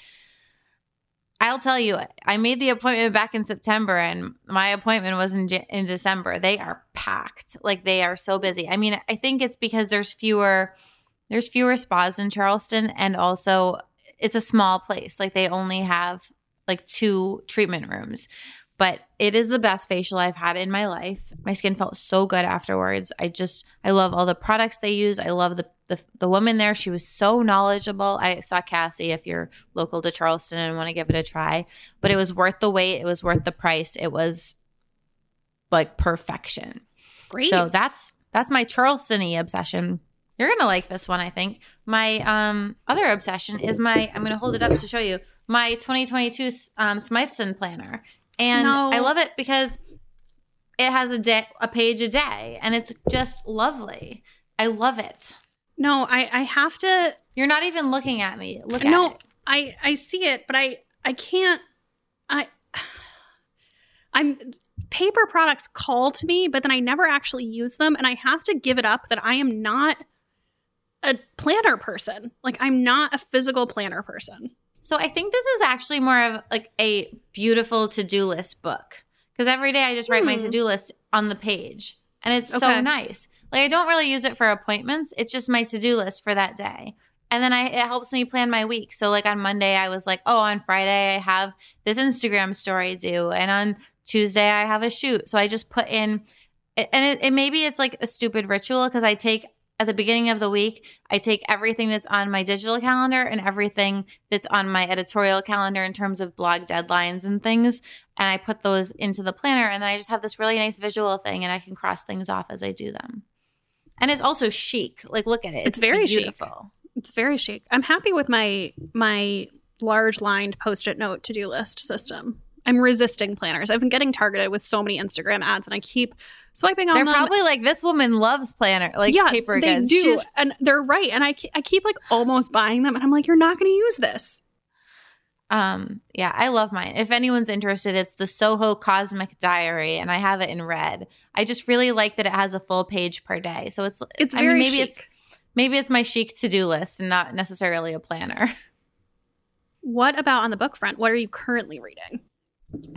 I'll tell you, I made the appointment back in September, and my appointment was in in December. They are packed, like they are so busy. I mean, I think it's because there's fewer there's fewer spas in Charleston and also it's a small place. Like they only have like two treatment rooms. But it is the best facial I've had in my life. My skin felt so good afterwards. I just I love all the products they use. I love the the, the woman there. She was so knowledgeable. I saw Cassie if you're local to Charleston and want to give it a try. But it was worth the wait. It was worth the price. It was like perfection.
Great.
So that's that's my Charleston-y obsession. You're gonna like this one, I think. My um other obsession is my I'm gonna hold it up to show you my 2022 um, Smythson planner, and
No.
I love it because it has a day a page a day, and it's just lovely. I love it.
no, I, I have to
You're not even looking at me. Look at
no,
it.
I I see it, but I I can't. I I'm paper products call to me, but then I never actually use them, and I have to give it up that I am not a planner person. Like I'm not a physical planner person.
So I think this is actually more of like a beautiful to-do list book because every day I just write my
Hmm.
to-do list on the page and it's so nice. Like I don't really use it for appointments. It's just my to-do list for that day. And then I it helps me plan my week. So like on Monday I was like, "Oh, on Friday I have this Instagram story due and on Tuesday I have a shoot." So I just put in and it, it maybe it's like a stupid ritual because I take at the beginning of the week, I take everything that's on my digital calendar and everything that's on my editorial calendar in terms of blog deadlines and things, and I put those into the planner, and then I just have this really nice visual thing, and I can cross things off as I do them. And it's also chic. Like look at it.
It's very chic.
beautiful.
It's very chic. I'm happy with my my large lined post-it note to-do list system. I'm resisting planners. I've been getting targeted with so many Instagram ads and I keep swiping on them.
They're
them.
probably like this woman loves planner like
yeah,
paper
they
goods.
do.
She's-
And they're right. And I, I keep like almost buying them and I'm like, you're not going to use this.
Um, yeah, I love mine. If anyone's interested, it's the Soho Cosmic Diary, and I have it in red. I just really like that it has a full page per day. So it's
It's
I
very
mean, maybe
chic.
it's maybe it's my chic to do list and not necessarily a planner.
What about on the book front? What are you currently reading?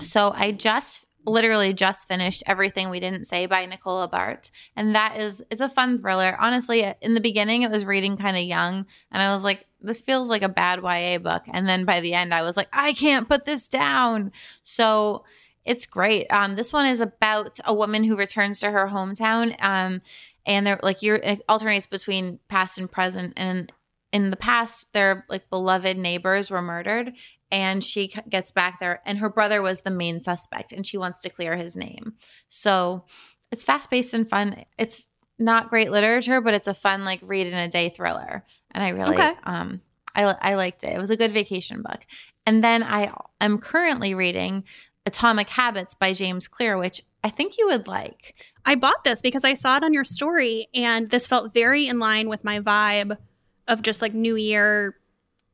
So I just literally just finished everything we didn't say by Nicola Baart and that is it's a fun thriller. Honestly in the beginning it was reading kind of young and i was like this feels like a bad ya book. And then by the end i was like i can't put this down. So it's great. Um, this one is about a woman who returns to her hometown um, and they're like you're it alternates between past and present and in the past their like beloved neighbors were murdered and she gets back there and her brother was the main suspect and she wants to clear his name. So it's fast paced and fun. It's not great literature but it's a fun like read in a day thriller and i really
Okay.
um I, I liked it. It was a good vacation book. And then i am currently reading atomic habits by james clear which i think you would like.
I bought this because I saw it on your story and this felt very in line with my vibe of just like new year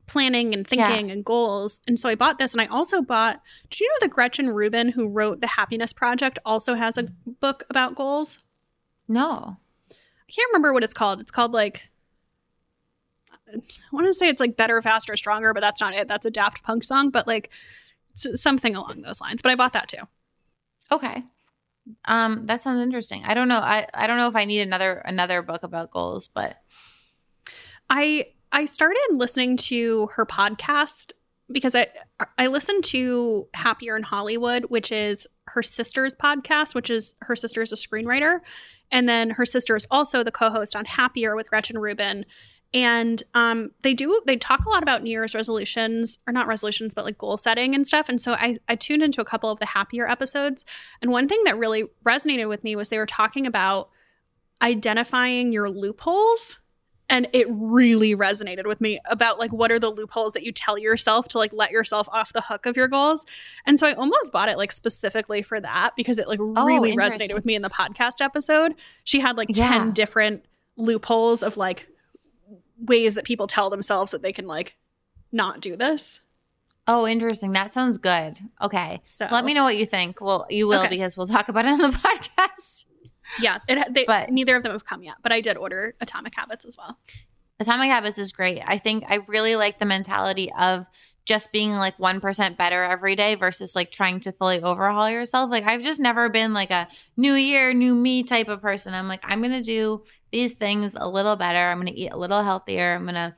planning and
Yeah.
thinking and goals. And so I bought this and I also bought Did you know that Gretchen Rubin who wrote The Happiness Project also has a book about goals?
no
I can't remember what it's called. It's called like I want to say it's like better, faster, stronger, but that's not it. That's a Daft Punk song, but like something along those lines. But I bought that too.
Okay. Um, that sounds interesting. I don't know. I, I don't know if I need another another book about goals, but
I I started listening to her podcast because I I listened to Happier in Hollywood, which is her sister's podcast, which is her sister is a screenwriter, and then her sister is also the co-host on Happier with Gretchen Rubin. And um, they do they talk a lot about New Year's resolutions, or not resolutions, but like goal setting and stuff. And so I I tuned into a couple of the Happier episodes, and one thing that really resonated with me was they were talking about identifying your loopholes and it really resonated with me about like what are the loopholes that you tell yourself to like let yourself off the hook of your goals and so i almost bought it like specifically for that because it like oh, really resonated with me in the podcast episode she had like 10 different loopholes of like ways that people tell themselves that they can like not do this
oh, interesting. That sounds good. Okay.
so
Let me know what you think. Well, you will
Okay.
because we'll talk about it on the podcast.
Yeah it, they,
But-
neither of them have come yet but i did order atomic habits as well
Atomic Habits is great. I think I really like the mentality of just being like 1% better every day versus like trying to fully overhaul yourself. Like I've just never been like a new year, new me type of person. I'm like I'm going to do these things a little better. I'm going to eat a little healthier. I'm going to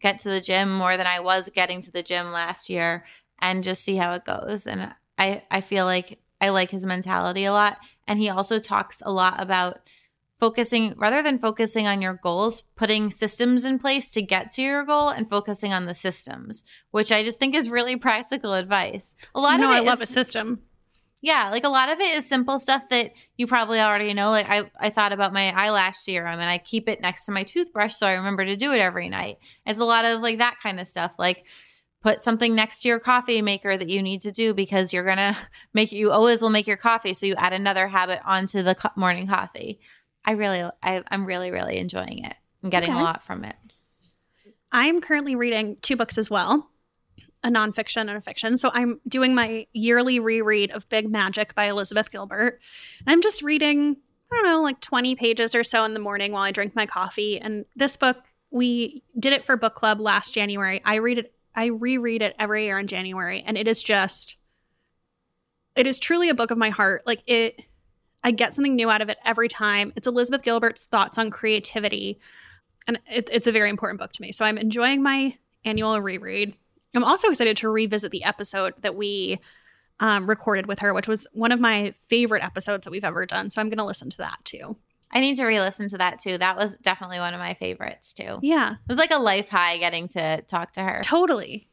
get to the gym more than I was getting to the gym last year and just see how it goes. And I I feel like I like his mentality a lot and he also talks a lot about focusing rather than focusing on your goals, putting systems in place to get to your goal and focusing on the systems, which I just think is really practical advice. A lot
no
of it
i love a system
yeah, like a lot of it is simple stuff that you probably already know. Like I, I thought about my eyelash serum and I keep it next to my toothbrush so I remember to do it every night. It's a lot of like that kind of stuff. Like put something next to your coffee maker that you need to do because you're gonna make you always will make your coffee. So you add another habit onto the co- morning coffee. I really, I, I'm really, really enjoying it and getting
Okay.
a lot from it.
I'm currently reading two books as well a nonfiction and a fiction. So I'm doing my yearly reread of Big Magic by Elizabeth Gilbert. And I'm just reading, I don't know, like 20 pages or so in the morning while I drink my coffee. And this book, we did it for book club last January. I read it, I reread it every year in January. And it is just, it is truly a book of my heart. Like it, I get something new out of it every time. It's Elizabeth Gilbert's thoughts on creativity and it, it's a very important book to me. So I'm enjoying my annual reread. I'm also excited to revisit the episode that we um, recorded with her, which was one of my favorite episodes that we've ever done. So I'm going to listen to that too.
I need to re-listen to that too. That was definitely one of my favorites too.
Yeah,
It was like a life high getting to talk to her.
totally.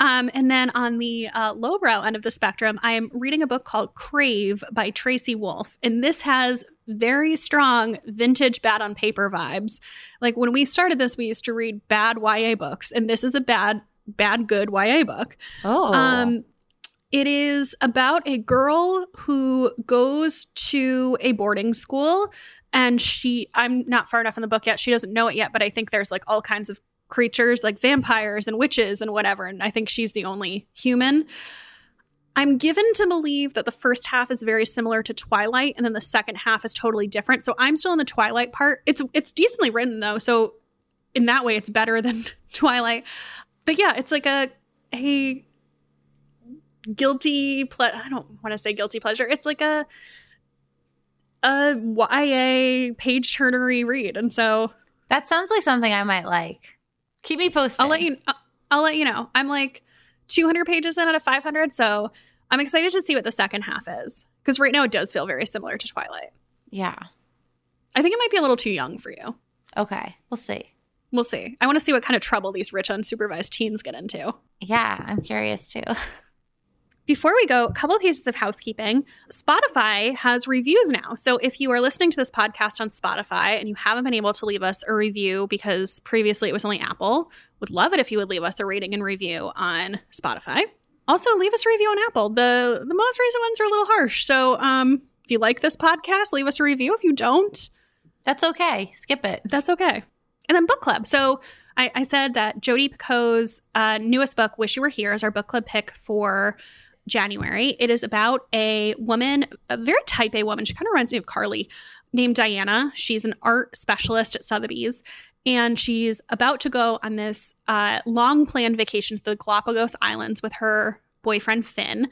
Um, and then on the uh, lowbrow end of the spectrum, I am reading a book called Crave by Tracy Wolff. And this has very strong vintage bad on paper vibes. Like when we started this, we used to read bad YA books, and this is a bad, bad, good YA book.
Oh.
Um, it is about a girl who goes to a boarding school and she I'm not far enough in the book yet. She doesn't know it yet, but I think there's like all kinds of creatures like vampires and witches and whatever and I think she's the only human. I'm given to believe that the first half is very similar to Twilight and then the second half is totally different. So I'm still in the Twilight part. It's it's decently written though. So in that way it's better than Twilight. But yeah, it's like a a guilty ple- I don't want to say guilty pleasure. It's like a a YA page turnery read. And so
that sounds like something I might like. Keep me posted.
I'll let you I'll, I'll let you know. I'm like 200 pages in out of 500, so I'm excited to see what the second half is because right now it does feel very similar to Twilight.
Yeah.
I think it might be a little too young for you.
Okay. We'll see.
We'll see. I want to see what kind of trouble these rich unsupervised teens get into.
Yeah, I'm curious too.
Before we go, a couple of pieces of housekeeping. Spotify has reviews now. So if you are listening to this podcast on Spotify and you haven't been able to leave us a review because previously it was only Apple, would love it if you would leave us a rating and review on Spotify. Also, leave us a review on Apple. The the most recent ones are a little harsh. So um, if you like this podcast, leave us a review. If you don't,
that's okay. Skip it.
That's okay. And then book club. So I, I said that Jodi Picoult's uh, newest book, Wish You Were Here, is our book club pick for January. It is about a woman, a very type A woman. She kind of reminds me of Carly, named Diana. She's an art specialist at Sotheby's. And she's about to go on this uh, long planned vacation to the Galapagos Islands with her boyfriend, Finn.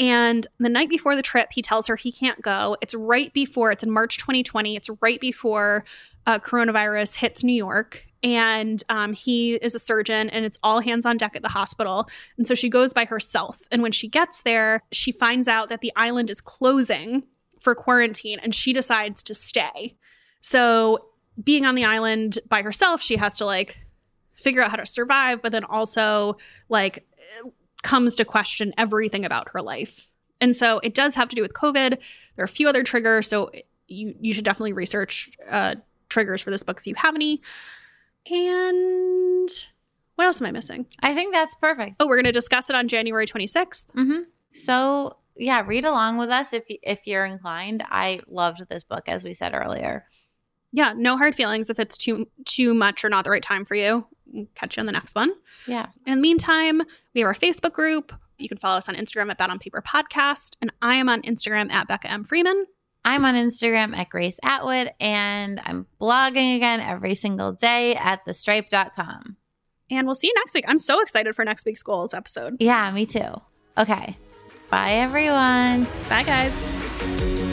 And the night before the trip, he tells her he can't go. It's right before, it's in March 2020. It's right before uh, coronavirus hits New York and um, he is a surgeon and it's all hands on deck at the hospital. And so she goes by herself. And when she gets there she finds out that the island is closing for quarantine and she decides to stay. So being on the island by herself she has to like figure out how to survive but then also like comes to question everything about her life. And so it does have to do with covid. There are a few other triggers so you you should definitely research uh, triggers for this book if you have any and what else am I missing?
I think that's perfect.
Oh, we're going to discuss it on January 26th.
Mm-hmm. So, yeah, read along with us if if you're inclined. I loved this book as we said earlier.
Yeah, no hard feelings if it's too too much or not the right time for you. catch you on the next one.
Yeah.
In the meantime, we have our Facebook group. You can follow us on Instagram at Bad on Paper Podcast, and I am on Instagram at Becca M Freeman.
I'm on Instagram at Grace Atwood, and I'm blogging again every single day at thestripe.com.
And we'll see you next week. I'm so excited for next week's goals episode.
Yeah, me too. Okay. Bye, everyone.
Bye, guys.